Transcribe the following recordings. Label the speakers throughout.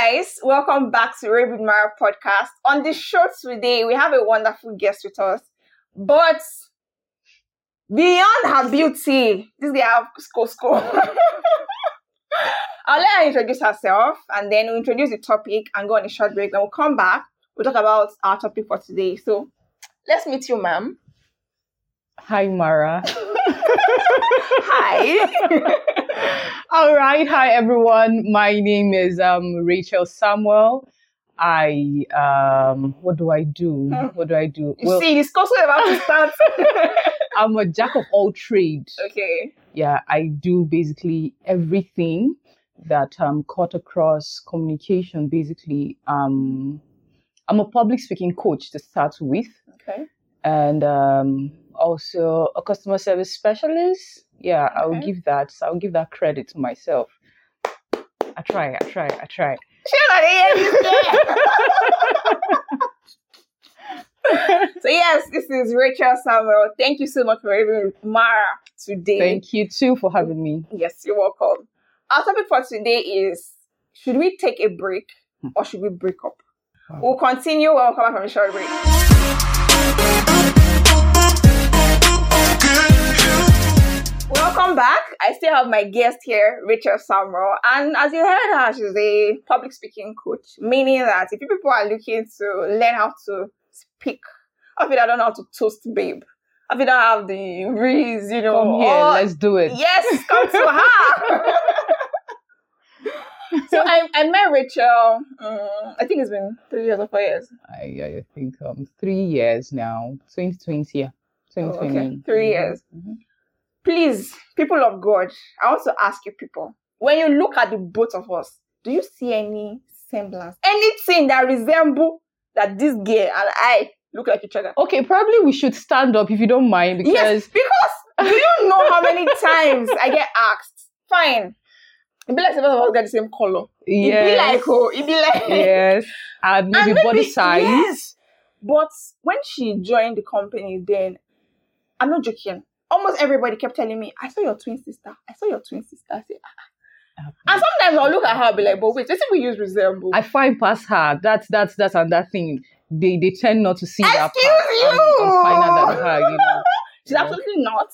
Speaker 1: guys, welcome back to Rave with Mara podcast. On the show today, we have a wonderful guest with us. But beyond her beauty, this girl score score. I'll let her introduce herself and then we'll introduce the topic and go on a short break. Then we'll come back. We'll talk about our topic for today. So let's meet you, ma'am.
Speaker 2: Hi, Mara.
Speaker 1: Hi.
Speaker 2: All right. Hi, everyone. My name is um, Racheal Samuel. I, um, what do I do? What do I do?
Speaker 1: you see, this course about to start.
Speaker 2: I'm a jack of all trades.
Speaker 1: okay.
Speaker 2: Yeah, I do basically everything that um, cut across communication. Basically, um, I'm a public speaking coach to start with.
Speaker 1: Okay.
Speaker 2: and um, also a customer service specialist. Yeah, I will give that. I'll give that credit to myself. I try. I try. I try.
Speaker 1: so yes, this is Racheal Samuel. Thank you so much for having Mara today.
Speaker 2: Thank you too for having me.
Speaker 1: Yes, you're welcome. Our topic for today is should we take a break hmm. or should we break up?
Speaker 2: Wow.
Speaker 1: We'll continue when we come back from a short break. Welcome back. I still have my guest here, Racheal Samuel. And as you heard her, she's a public speaking coach, meaning that if people are looking to learn how to speak, I feel I don't know how to toast babe. I feel I have the reason, you know.
Speaker 2: Come here.
Speaker 1: or-
Speaker 2: let's do it.
Speaker 1: Yes, come to her. so I, I met Racheal. Um, I think it's been three years or four years.
Speaker 2: I, I think um three years now. 2020. Yeah.
Speaker 1: Oh,
Speaker 2: 2020.
Speaker 1: okay. Three years.
Speaker 2: Mhm.
Speaker 1: Please, people of God, I want to ask you people: when you look at the both of us, do you see any semblance, anything that resemble that this girl and I look like each other?
Speaker 2: Okay, probably we should stand up if you don't mind because
Speaker 1: Yes, because do you know how many times I get asked? Fine. It be like some of us get the same color. Yes. It be like oh, it be like
Speaker 2: yes, uh, and maybe,
Speaker 1: And
Speaker 2: body size.
Speaker 1: yes. But when she joined the company, then I'm not joking. Almost everybody kept telling me, "I saw your twin sister. I saw your twin sister." I say, "Ah." and sometimes I'll look at her and be like, "But wait, let's see we use resemble."
Speaker 2: I find past her. That's that's that's another thing. They they tend not to see that
Speaker 1: Excuse
Speaker 2: part. I'm, I'm
Speaker 1: you.
Speaker 2: finer than her. You know.
Speaker 1: She's absolutely not.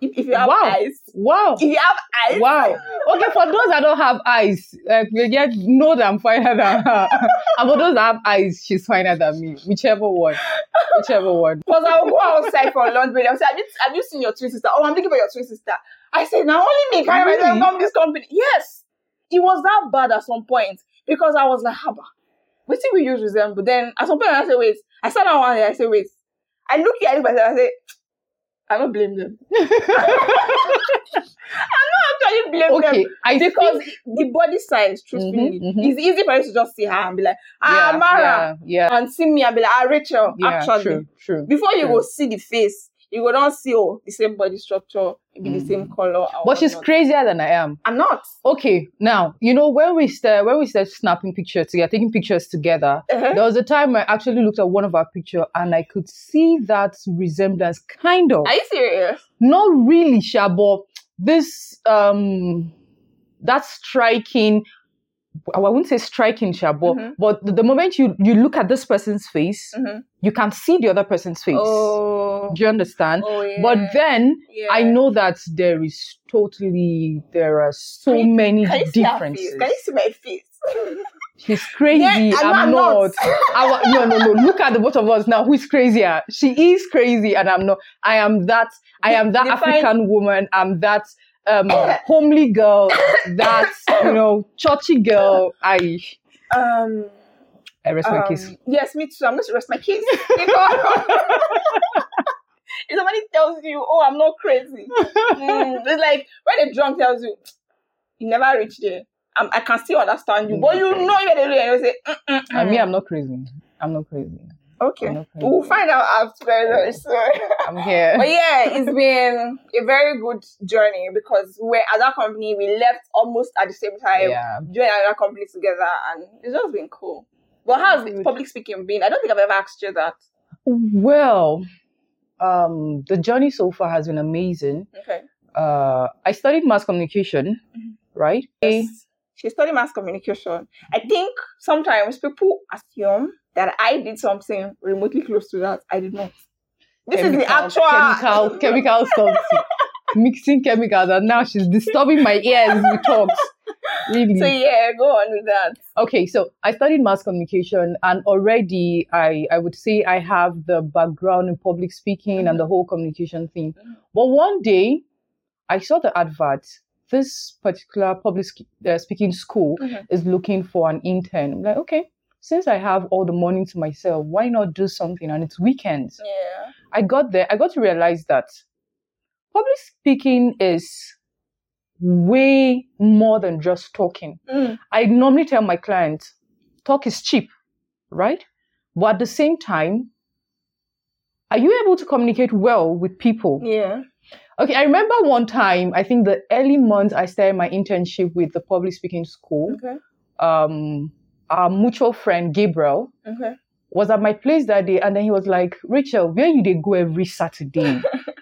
Speaker 1: If, if you have
Speaker 2: Wow.
Speaker 1: eyes,
Speaker 2: Wow.
Speaker 1: if you have eyes,
Speaker 2: Wow. Okay, for those that don't have eyes, like you get know that I'm finer than her. and for those that have eyes, she's finer than me. Whichever one. Whichever one.
Speaker 1: Because I'll go outside for lunch break. I'll say, have you, have you seen your twin sister? Oh, I'm thinking about your twin sister. I said, now only me can
Speaker 2: Really?
Speaker 1: really? come this company. Yes. It was that bad at some point because I was like, ah, haba. We see we use resemble. But then at some point I said, wait. I sat down one day, I said, wait. I look at it I say, I don't blame them. I'm not actually blame them.
Speaker 2: Okay. I
Speaker 1: Because
Speaker 2: think,
Speaker 1: the body size, truthfully,
Speaker 2: Mhm, mhm.
Speaker 1: it's easy for you to just see her and be like, ah,
Speaker 2: yeah,
Speaker 1: Mara.
Speaker 2: Yeah. Yeah.
Speaker 1: And see me and be like, ah, Racheal,
Speaker 2: yeah
Speaker 1: actually.
Speaker 2: true. True.
Speaker 1: Before you go see the face, you go don't see oh the same body structure, maybe the same color.
Speaker 2: But she's
Speaker 1: whatnot.
Speaker 2: crazier than I am.
Speaker 1: I'm not.
Speaker 2: Okay, now you know when we start when we start snapping pictures together, taking pictures together.
Speaker 1: Uh-huh.
Speaker 2: There was a time I actually looked at one of our picture and I could see that resemblance, kind of.
Speaker 1: Are you serious?
Speaker 2: Not really, sha, but this um that striking. I wouldn't say striking, sha, but
Speaker 1: Mhm.
Speaker 2: but the, moment you you look at this person's face,
Speaker 1: Mhm.
Speaker 2: you can see the other person's face.
Speaker 1: Oh,
Speaker 2: Do you understand?
Speaker 1: oh yeah.
Speaker 2: But then
Speaker 1: yeah.
Speaker 2: I know that there is totally there are so
Speaker 1: you-
Speaker 2: many
Speaker 1: Can you
Speaker 2: differences.
Speaker 1: Can you see my face?
Speaker 2: She's crazy.
Speaker 1: Yeah,
Speaker 2: I'm
Speaker 1: I'm
Speaker 2: not.
Speaker 1: not.
Speaker 2: I no, no, no. Look at the both of us now. Who is crazier? She is crazy, and I'm not. I am that. I am that
Speaker 1: Define-
Speaker 2: African woman. I'm that um, homely girl. That you know, churchy girl. I
Speaker 1: Um,
Speaker 2: I rest my
Speaker 1: um,
Speaker 2: case.
Speaker 1: yes, me too. I'm going to rest my case. If somebody tells you, "Oh, I'm not crazy," mm, it's like when a drunk tells you, "You never reach there." I'm, I can still understand you, but you know you're the real, you say, mm, mm,
Speaker 2: I
Speaker 1: mm.
Speaker 2: mean, I'm not crazy. I'm not crazy.
Speaker 1: Okay.
Speaker 2: I'm not crazy.
Speaker 1: We'll find out after soon.
Speaker 2: I'm here.
Speaker 1: but yeah, it's been a very good journey because we're at that company. We left almost at the same time,
Speaker 2: Yeah.
Speaker 1: joined another company together, and it's just been cool. But how's
Speaker 2: Good.
Speaker 1: public speaking been? I don't think I've ever asked you that.
Speaker 2: Well, um, the journey so far has been amazing.
Speaker 1: Okay.
Speaker 2: Uh, I studied mass communication,
Speaker 1: Mhm.
Speaker 2: right?
Speaker 1: Yes. She studied mass communication. I think sometimes people assume that I did something remotely close to that. I did not. This is the
Speaker 2: Chemical-
Speaker 1: actual
Speaker 2: chemical chemical something. Mixing chemicals and now she's disturbing my ears with talks. Really?
Speaker 1: So yeah, go on with that.
Speaker 2: Okay, so I studied mass communication, and already I I would say I have the background in public speaking and the whole communication thing.
Speaker 1: Mhm.
Speaker 2: But one day, I saw the advert. This particular public uh, speaking school
Speaker 1: Mhm.
Speaker 2: is looking for an intern. I'm like, okay, since I have all the morning to myself, why not do something? And it's weekends.
Speaker 1: Yeah.
Speaker 2: I got there, I got to realize that public speaking is way more than just talking.
Speaker 1: Mm.
Speaker 2: I normally tell my clients, talk is cheap, right? But at the same time, are you able to communicate well with people?
Speaker 1: Yeah.
Speaker 2: Okay, I remember one time, I think the early months I started my internship with the public speaking school.
Speaker 1: Okay.
Speaker 2: Um, our mutual friend Gabriel
Speaker 1: Okay.
Speaker 2: was at my place that day, and then he was like, "Racheal, where you they go every Saturday?"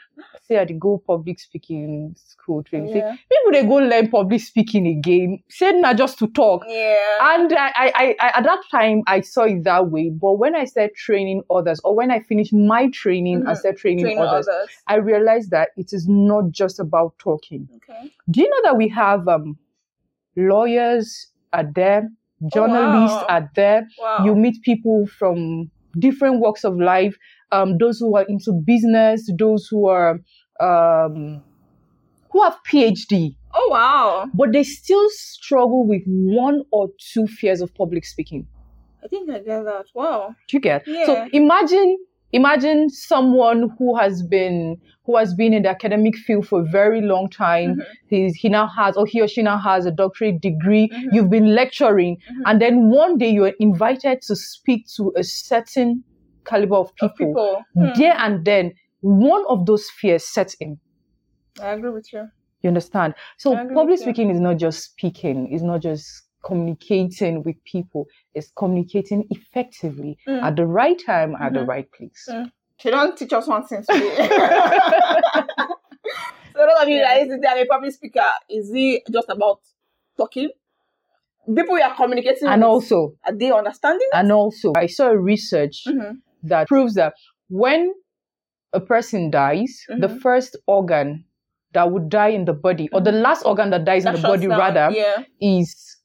Speaker 2: Say I dey go public speaking school training.
Speaker 1: Yeah.
Speaker 2: people they go learn public speaking again. Say not just to talk.
Speaker 1: Yeah.
Speaker 2: And I, I, I, at that time, I saw it that way. But when I started training others, or when I finished my training
Speaker 1: Mhm.
Speaker 2: and started training
Speaker 1: Train
Speaker 2: others,
Speaker 1: others.
Speaker 2: I realized that it is not just about talking.
Speaker 1: Okay.
Speaker 2: Do you know that we have um, lawyers are there, journalists
Speaker 1: wow.
Speaker 2: are there.
Speaker 1: Wow.
Speaker 2: You meet people from different walks of life. Um, those who are into business, those who are um, who have PhD,
Speaker 1: oh wow.
Speaker 2: but they still struggle with one or two fears of public speaking.
Speaker 1: I think I get that. Wow.
Speaker 2: Do you get?
Speaker 1: Yeah.
Speaker 2: So imagine imagine someone who has been who has been in the academic field for a very long time.
Speaker 1: Mhm.
Speaker 2: He's, he now has or he or she now has a doctorate degree.
Speaker 1: Mhm.
Speaker 2: You've been lecturing,
Speaker 1: Mhm.
Speaker 2: and then one day you're invited to speak to a certain caliber of people.
Speaker 1: Of people. Hmm.
Speaker 2: There and then, one of those fears sets in.
Speaker 1: I agree with you.
Speaker 2: You understand? So public speaking is not just speaking, it's not just communicating with people, it's communicating effectively
Speaker 1: Mm.
Speaker 2: at the right time, at the
Speaker 1: Mhm.
Speaker 2: right place.
Speaker 1: Mm. She don't teach us one thing so those of you
Speaker 2: Yeah.
Speaker 1: that listen to a public speaker, is he just about talking? People you are communicating
Speaker 2: And
Speaker 1: with,
Speaker 2: also,
Speaker 1: are they understanding?
Speaker 2: and also, I saw a research
Speaker 1: Mm-hmm.
Speaker 2: That proves that when a person dies, the
Speaker 1: Mhm.
Speaker 2: first organ that would die in the body, or the last organ that dies in the body, rather,
Speaker 1: yeah,
Speaker 2: is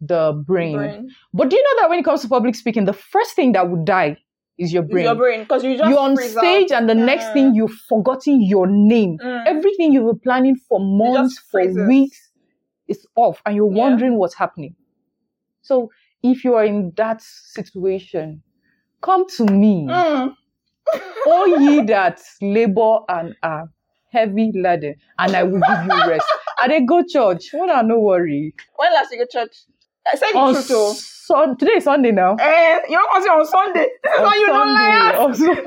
Speaker 2: the brain.
Speaker 1: brain.
Speaker 2: But do you know that when it comes to public speaking, the first thing that would die is your
Speaker 1: It's
Speaker 2: brain?
Speaker 1: your brain because you just
Speaker 2: You're on stage,
Speaker 1: out.
Speaker 2: and the next
Speaker 1: Mm.
Speaker 2: thing you've forgotten your name.
Speaker 1: Mm.
Speaker 2: Everything you were planning for months, for weeks, is off, and you're
Speaker 1: Yeah.
Speaker 2: wondering what's happening. So, if you are in that situation, come to me,
Speaker 1: Mm.
Speaker 2: all ye that labor and are heavy laden, and I will give you rest. and then go church. Well, nah, no worry.
Speaker 1: When last you go church? I said the truth, though.
Speaker 2: Sun- today is Sunday now.
Speaker 1: Eh, you don't see on Sunday. This is
Speaker 2: On
Speaker 1: how you know
Speaker 2: on, Sun-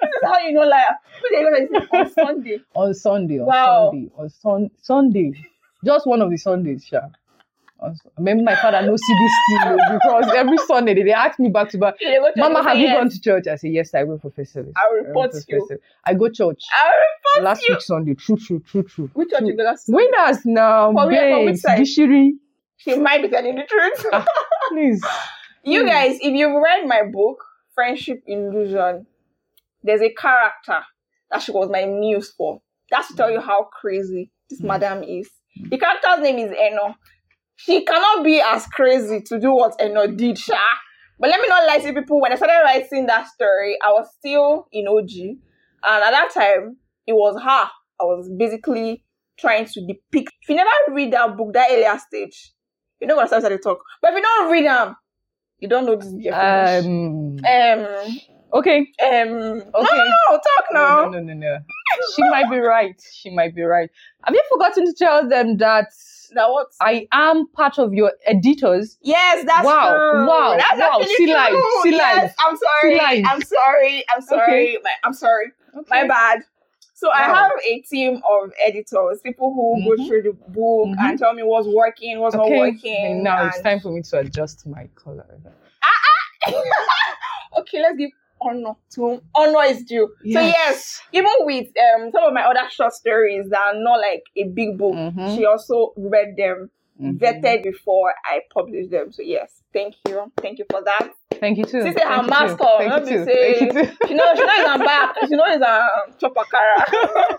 Speaker 1: This is how you know liar. They on Sunday?
Speaker 2: on Sunday, on
Speaker 1: Wow.
Speaker 2: Sunday, on sun- Sunday, just one of the Sundays, sha. Su- Maybe my father no see this thing oh, because every Sunday they, they ask me back to back.
Speaker 1: You dey go church,
Speaker 2: Mama, have you
Speaker 1: yes.
Speaker 2: gone to church? I say yes, I went for service.
Speaker 1: I will
Speaker 2: I
Speaker 1: report
Speaker 2: for
Speaker 1: you.
Speaker 2: service. I go church
Speaker 1: I will report
Speaker 2: last
Speaker 1: you.
Speaker 2: week Sunday. True, true, true, true.
Speaker 1: Which church you go last?
Speaker 2: Winners now, babes. Gishiri,
Speaker 1: She might be telling the truth.
Speaker 2: Ah. please.
Speaker 1: you
Speaker 2: Hmm.
Speaker 1: guys, if you've read my book, Friendship Illusion, there's a character that she was my muse for. That's to tell you how crazy this
Speaker 2: Hmm.
Speaker 1: madam is. The character's name is Eno. She cannot be as crazy to do what Eno did, Sha. But let me not lie to people. When I started writing that story, I was still in OG, and at that time, it was her. I was basically trying to depict. If you never read that book, that earlier stage, you know what I started to talk. But if you don't read them, you don't know this. is
Speaker 2: Um.
Speaker 1: um,
Speaker 2: Okay.
Speaker 1: um,
Speaker 2: Okay.
Speaker 1: no, no, no, talk now.
Speaker 2: No, no, no, no. She might be right. She might be right. Have you forgotten to tell them that
Speaker 1: That what?
Speaker 2: I am part of your editors?
Speaker 1: Yes, that's
Speaker 2: Wow,
Speaker 1: true.
Speaker 2: wow,
Speaker 1: that's
Speaker 2: wow. See see
Speaker 1: yes, I'm sorry. I'm sorry. I'm sorry. My, I'm sorry. My bad. So I have a team of editors, people who go
Speaker 2: Mhm.
Speaker 1: through the book
Speaker 2: Mhm.
Speaker 1: and tell me what's working, what's not working.
Speaker 2: And now it's time for me to adjust my color. Ah, ah.
Speaker 1: okay, let's give honor to honor is due. So yes, even with um some of my other short stories that are not like a big book,
Speaker 2: Mhm.
Speaker 1: she also read them
Speaker 2: Mhm.
Speaker 1: vetted before I publish them. So yes, thank you, thank you for that.
Speaker 2: Thank you too.
Speaker 1: She say her
Speaker 2: Thank you
Speaker 1: mask
Speaker 2: too.
Speaker 1: on,
Speaker 2: Thank
Speaker 1: not
Speaker 2: you too.
Speaker 1: say-
Speaker 2: Thank you too.
Speaker 1: She knows she know it's on back. She know it's on chopakara.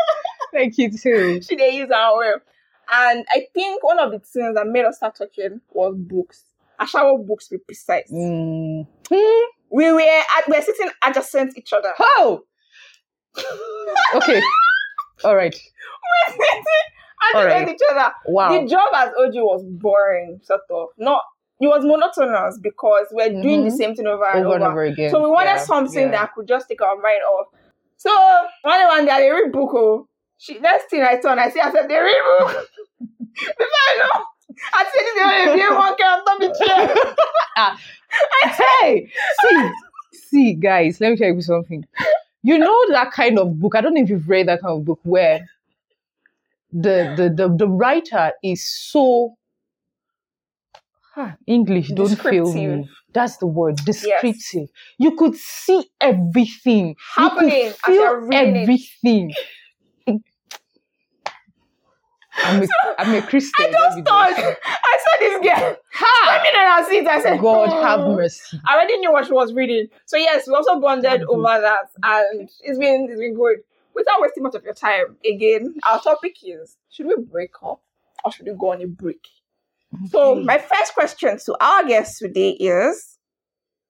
Speaker 2: Thank you too.
Speaker 1: she they use our well. And I think one of the things that made us start talking was books. I Ashawo books, be precise.
Speaker 2: Mm.
Speaker 1: We were at, we were sitting adjacent each other.
Speaker 2: Oh. Okay. All right.
Speaker 1: We're sitting adjacent
Speaker 2: right.
Speaker 1: each other.
Speaker 2: Wow.
Speaker 1: The job as OG was boring, sort of. Not it was monotonous because we're mm-hmm. doing the same thing over and
Speaker 2: over and over again.
Speaker 1: So we wanted
Speaker 2: Yeah,
Speaker 1: something
Speaker 2: yeah.
Speaker 1: that could just take our mind off. So one day, one day, I read book. Oh, she next thing I turn, I see I said they read book. Before I know, I said this is the only one can on top of the chair.
Speaker 2: hey, see, see, guys, let me tell you something. You know that kind of book. I don't know if you've read that kind of book where the the the, the writer is so English don't fail me. That's the word, descriptive. You could see everything.
Speaker 1: Happening
Speaker 2: you could feel
Speaker 1: you're reading it.
Speaker 2: everything. I'm a, I'm a Christian.
Speaker 1: I just thought I saw this girl standing on her seat. I said,
Speaker 2: God
Speaker 1: "Hmm."
Speaker 2: have mercy.
Speaker 1: I already knew what she was reading. So yes, we also bonded over that, and it's been it's been good. Without wasting much of your time, again, our topic is: should we break up or should we go on a break? So my first question to our guest today is: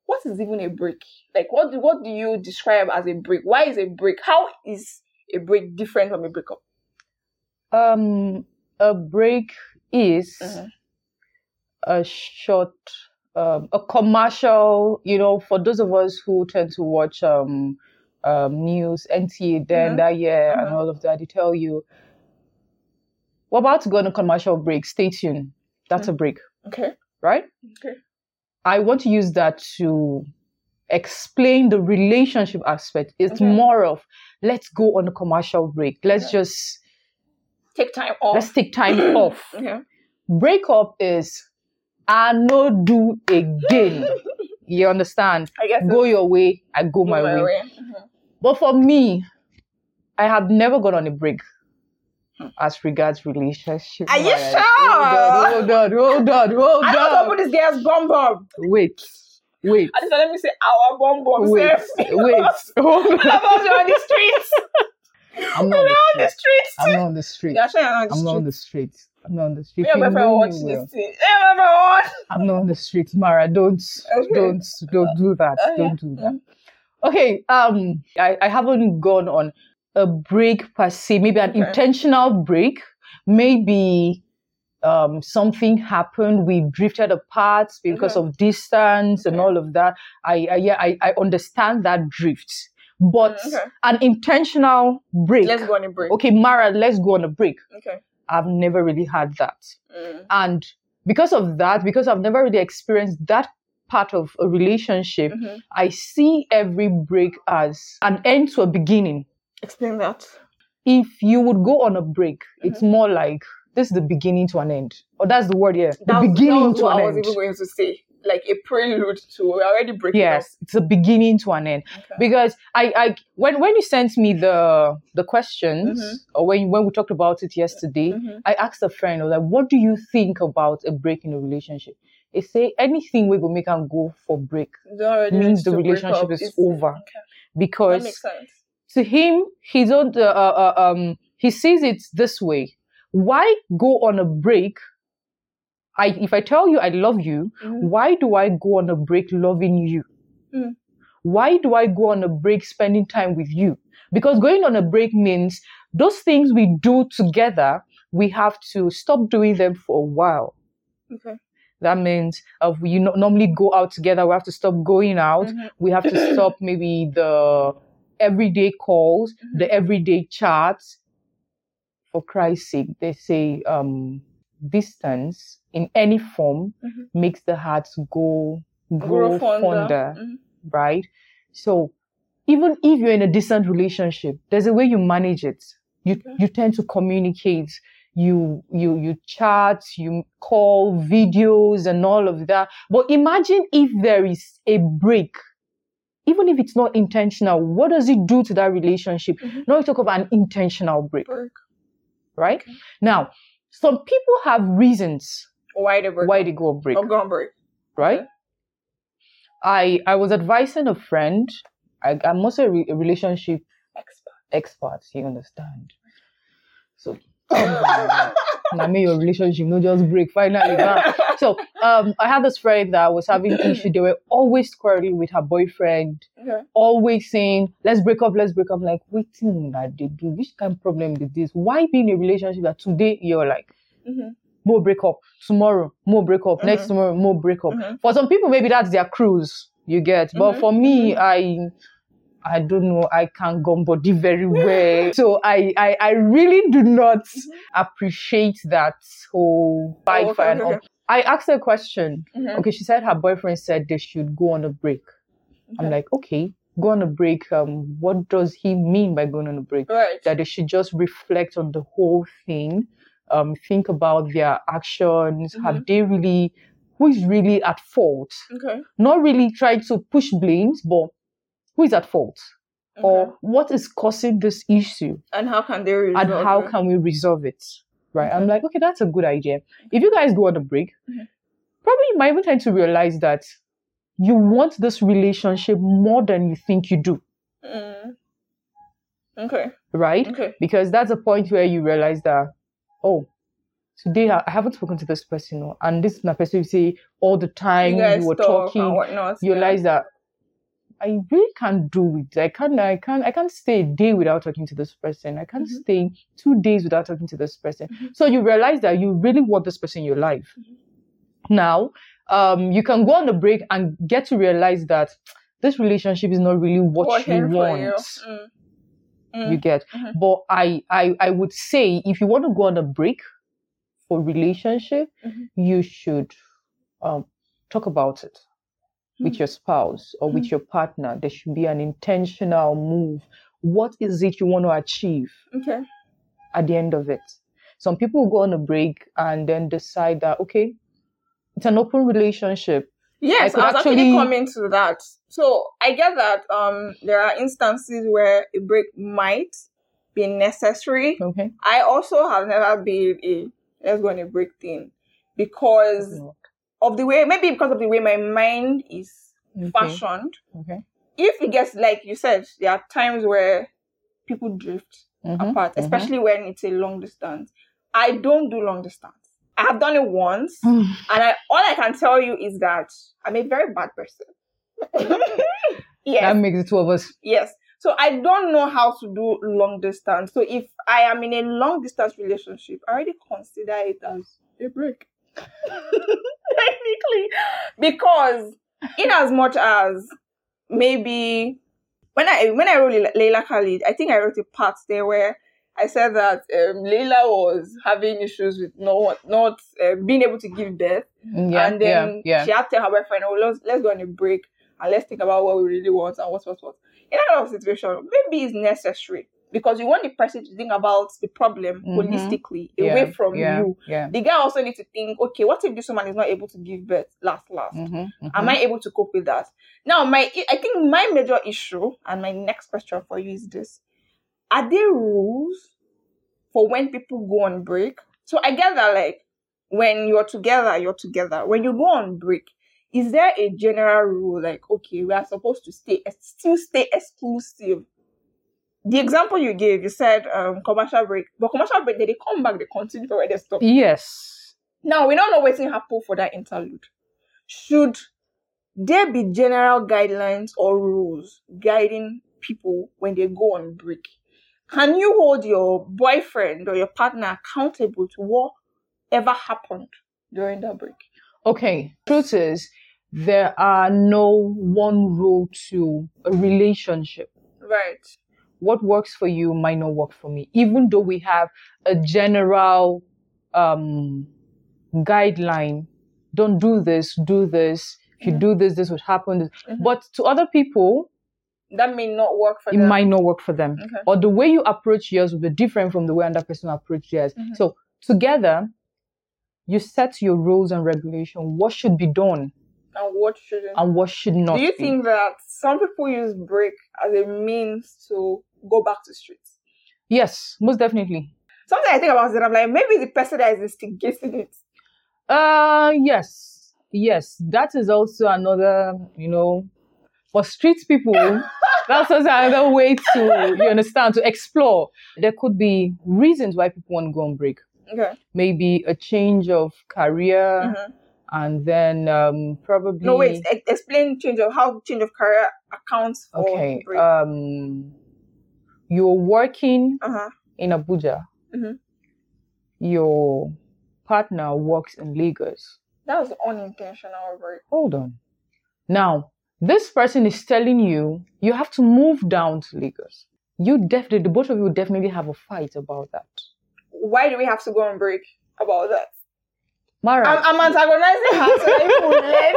Speaker 1: What is even a break? Like, what do, what do you describe as a break? Why is a break? How is a break different from a breakup?
Speaker 2: Um, a break is
Speaker 1: Mhm.
Speaker 2: a short, um, a commercial. You know, for those of us who tend to watch um, um, news, NTA, then
Speaker 1: Mhm.
Speaker 2: that year, and
Speaker 1: Mhm.
Speaker 2: all of that, they tell you we're about to go on a commercial break. Stay tuned. That's a break,
Speaker 1: Okay.
Speaker 2: right?
Speaker 1: Okay.
Speaker 2: I want to use that to explain the relationship aspect. It's
Speaker 1: Okay.
Speaker 2: more of let's go on a commercial break. Let's just
Speaker 1: Take time off.
Speaker 2: let's take time off.
Speaker 1: okay.
Speaker 2: Breakup is I no do again. you understand?
Speaker 1: I guess
Speaker 2: Go your way, I go, my, way.
Speaker 1: Mhm.
Speaker 2: But for me, I have never gone on a break as regards relationship.
Speaker 1: Are you
Speaker 2: Alright.
Speaker 1: sure?
Speaker 2: Hold on, hold on, hold
Speaker 1: I don't know
Speaker 2: on.
Speaker 1: this girl's bomb bomb.
Speaker 2: Wait, wait,
Speaker 1: I just let me say our bomb bomb.
Speaker 2: wait, wait. Hold on.
Speaker 1: On the streets.
Speaker 2: I'm not
Speaker 1: on the streets.
Speaker 2: I'm not on the street.
Speaker 1: You're sure you're not on
Speaker 2: I'm not on the
Speaker 1: streets.
Speaker 2: street. I'm not on the street.
Speaker 1: Me and my friend watch this thing.
Speaker 2: I'm not on the street, Mara. Don't,
Speaker 1: Okay.
Speaker 2: don't, don't do that.
Speaker 1: Okay.
Speaker 2: Don't do that. Okay. Um, I, I haven't gone on a break per se. Maybe an
Speaker 1: Okay.
Speaker 2: intentional break. Maybe um something happened. We drifted apart because
Speaker 1: Okay.
Speaker 2: of distance and all of that. I, I yeah, I, I understand that drift, but
Speaker 1: Mm, okay.
Speaker 2: an intentional break.
Speaker 1: Let's go on a break.
Speaker 2: Okay, Mara, let's go on a break.
Speaker 1: Okay.
Speaker 2: I've never really had that.
Speaker 1: Mm.
Speaker 2: And because of that, because I've never really experienced that part of a relationship,
Speaker 1: Mhm.
Speaker 2: I see every break as an end to a beginning.
Speaker 1: Explain that.
Speaker 2: If you would go on a break, it's more like this is the beginning to an end. Or that's the word here. The
Speaker 1: That was, that
Speaker 2: beginning
Speaker 1: was
Speaker 2: to an
Speaker 1: I was
Speaker 2: end.
Speaker 1: even going to say. Like a prelude to we're already breaking
Speaker 2: Yes, it's a beginning to an end.
Speaker 1: Okay.
Speaker 2: Because I, I when when you sent me the the questions
Speaker 1: Mhm.
Speaker 2: or when when we talked about it yesterday,
Speaker 1: Mhm.
Speaker 2: I asked a friend, I was like, what do you think about a break in a relationship? They say anything we go make and go for break means the relationship is
Speaker 1: It's-
Speaker 2: over.
Speaker 1: Okay.
Speaker 2: Because to him, his own, uh, uh, uh, um, he sees it this way. Why go on a break? I, if I tell you I love you,
Speaker 1: Mhm.
Speaker 2: why do I go on a break loving you?
Speaker 1: Mm.
Speaker 2: Why do I go on a break spending time with you? Because going on a break means those things we do together, we have to stop doing them for a while.
Speaker 1: Okay.
Speaker 2: That means uh, we no- normally go out together. We have to stop going out.
Speaker 1: Mhm.
Speaker 2: We have to stop maybe the everyday calls,
Speaker 1: Mm-hmm.
Speaker 2: the everyday chats. For Christ's sake, they say um, distance in any form
Speaker 1: Mhm.
Speaker 2: makes the heart go grow,
Speaker 1: Grow fonder.
Speaker 2: fonder,
Speaker 1: Mhm.
Speaker 2: right? So even if you're in a distant relationship, there's a way you manage it. You
Speaker 1: Okay.
Speaker 2: you tend to communicate. You you you chat, you call videos and all of that. But imagine if there is a break, even if it's not intentional. What does it do to that relationship?
Speaker 1: Mhm.
Speaker 2: Now we talk about an intentional break,
Speaker 1: Break.
Speaker 2: right?
Speaker 1: Okay.
Speaker 2: Now, some people have reasons
Speaker 1: Why the break?
Speaker 2: why they go break,
Speaker 1: Or go on break.
Speaker 2: right? I I was advising a friend. I, I'm also a, re- a relationship
Speaker 1: Expert.
Speaker 2: expert. You understand? So. I mean, your relationship no just break finally. So, um, I had this friend that was having issue. They were always quarreling with her boyfriend.
Speaker 1: Okay.
Speaker 2: always saying, let's break up, let's break up. Like, waiting that they do. Which kind of problem is this? Why be in a relationship that today you're like,
Speaker 1: Mhm.
Speaker 2: More break up, tomorrow, more break up, next tomorrow, more break up.
Speaker 1: Mhm.
Speaker 2: For some people, maybe that's their cruise, you get. But
Speaker 1: Mhm.
Speaker 2: for me, I I don't know, I can't go body very well. so I, I I really do not appreciate that whole fight
Speaker 1: Mm-hmm. Oh, okay, okay,
Speaker 2: all. I asked her a question.
Speaker 1: Mhm.
Speaker 2: Okay, she said her boyfriend said they should go on a break. I'm like, okay, go on a break. Um, what does he mean by going on a break?
Speaker 1: Right.
Speaker 2: That they should just reflect on the whole thing, um, think about their actions.
Speaker 1: Mm-hmm.
Speaker 2: Have they really, who is really at fault?
Speaker 1: Okay.
Speaker 2: Not really trying to push blames, but who is at fault?
Speaker 1: okay.
Speaker 2: Or what is causing this issue?
Speaker 1: and how can they resolve
Speaker 2: and how
Speaker 1: it?
Speaker 2: can we resolve it? Right. I'm like, okay, that's a good idea. If you guys go on a break,
Speaker 1: Mhm.
Speaker 2: probably you might even tend to realize that you want this relationship more than you think you do.
Speaker 1: Mm. Okay.
Speaker 2: Right?
Speaker 1: Okay.
Speaker 2: Because that's a point where you realize that, oh, today I haven't spoken to this person, oh, and this is my person you say all the time
Speaker 1: You
Speaker 2: you, were
Speaker 1: talk
Speaker 2: talking,
Speaker 1: and whatnot.
Speaker 2: you
Speaker 1: yeah.
Speaker 2: realize that I really can't do it. I can't I can't I can't stay a day without talking to this person. I can't
Speaker 1: Mhm.
Speaker 2: stay two days without talking to this person.
Speaker 1: Mhm.
Speaker 2: So you realize that you really want this person in your life.
Speaker 1: Mm-hmm.
Speaker 2: Now, um, you can go on a break and get to realize that this relationship is not really what
Speaker 1: Working
Speaker 2: you
Speaker 1: for
Speaker 2: want.
Speaker 1: you. Mm. Mm.
Speaker 2: You get.
Speaker 1: Mhm.
Speaker 2: But I, I I would say if you want to go on a break for relationship,
Speaker 1: Mhm.
Speaker 2: you should um talk about it with
Speaker 1: Mhm.
Speaker 2: your spouse or with your partner. There should be an intentional move. What is it you want to achieve
Speaker 1: Okay.
Speaker 2: at the end of it? Some people go on a break and then decide that okay, it's an open relationship.
Speaker 1: Yes,
Speaker 2: could
Speaker 1: I, was actually,
Speaker 2: actually-
Speaker 1: coming to that. So I get that um there are instances where a break might be necessary.
Speaker 2: Okay.
Speaker 1: I also have never been a let's go on a break thing because of the way maybe because of the way my mind is
Speaker 2: Okay.
Speaker 1: fashioned.
Speaker 2: Okay.
Speaker 1: If it gets like you said, there are times where people drift
Speaker 2: Mhm,
Speaker 1: apart,
Speaker 2: mhm.
Speaker 1: especially when it's a long distance. I don't do long distance. I have done it once,
Speaker 2: Mm-hmm.
Speaker 1: and I all I can tell you is that I'm a very bad person. yes,
Speaker 2: That makes the two of us.
Speaker 1: yes. So I don't know how to do long distance. So if I am in a long distance relationship, I already consider it as a break. Technically. Because in as much as maybe when I when I wrote Le- Leila Khalid, I think I wrote a part there where I said that um, Leila was having issues with not not uh, being able to give birth,
Speaker 2: Yeah.
Speaker 1: and then
Speaker 2: yeah.
Speaker 1: she had to tell her boyfriend, "Oh, let's let's go on a break and let's think about what we really want and what what what." In that kind of situation, maybe it's necessary because you want the person to think about the problem
Speaker 2: Mhm.
Speaker 1: holistically,
Speaker 2: yeah.
Speaker 1: away from
Speaker 2: yeah.
Speaker 1: you.
Speaker 2: Yeah.
Speaker 1: The guy also needs to think, okay, what if this woman is not able to give birth last last?
Speaker 2: Mhm,
Speaker 1: Am
Speaker 2: mhm.
Speaker 1: I able to cope with that? Now, my I think my major issue and my next question for you is this: Are there rules for when people go on break? So I get that, like when you're together, you're together. When you go on break, is there a general rule like, okay, we are supposed to stay still stay exclusive? The example you gave, you said um, commercial break, but commercial break, they come back, they continue where they stop.
Speaker 2: Yes.
Speaker 1: Now we don't know what's happen for that interlude. Should there be general guidelines or rules guiding people when they go on break? Can you hold your boyfriend or your partner accountable to what ever happened during that break?
Speaker 2: Okay. Truth is, there are no one rule to a relationship.
Speaker 1: Right.
Speaker 2: What works for you might not work for me, even though we have a general um, guideline. Don't do this, do this. If you
Speaker 1: Mhm.
Speaker 2: do this, this would happen.
Speaker 1: Mhm.
Speaker 2: But to other people,
Speaker 1: That may not work for
Speaker 2: it
Speaker 1: them.
Speaker 2: might not work for them.
Speaker 1: Okay.
Speaker 2: Or the way you approach yours will be different from the way another person approach theirs.
Speaker 1: Mhm.
Speaker 2: So together, you set your rules and regulation. What should be done
Speaker 1: And what shouldn't?
Speaker 2: and what should not
Speaker 1: Do you
Speaker 2: be.
Speaker 1: think that some people use break as a means to go back to streets?
Speaker 2: yes, most definitely.
Speaker 1: Something I think about it, I'm like, maybe the person that is instigating it
Speaker 2: Uh, yes, yes. That is also another, you know, for street people. that's also another way to, you understand, to explore. There could be reasons why people want to go on break.
Speaker 1: Okay.
Speaker 2: Maybe a change of career,
Speaker 1: Mhm.
Speaker 2: and then um, probably.
Speaker 1: No, wait. Explain change of how change of career accounts for
Speaker 2: Okay.
Speaker 1: break.
Speaker 2: Um, you're working
Speaker 1: uh-huh.
Speaker 2: in Abuja.
Speaker 1: Mhm.
Speaker 2: Your partner works in Lagos.
Speaker 1: That was unintentional break.
Speaker 2: Hold on. Now, this person is telling you you have to move down to Lagos. You definitely, the both of you definitely have a fight about that.
Speaker 1: Why do we have to go on break about that?
Speaker 2: Mara,
Speaker 1: I'm, I'm antagonizing her so that you will learn.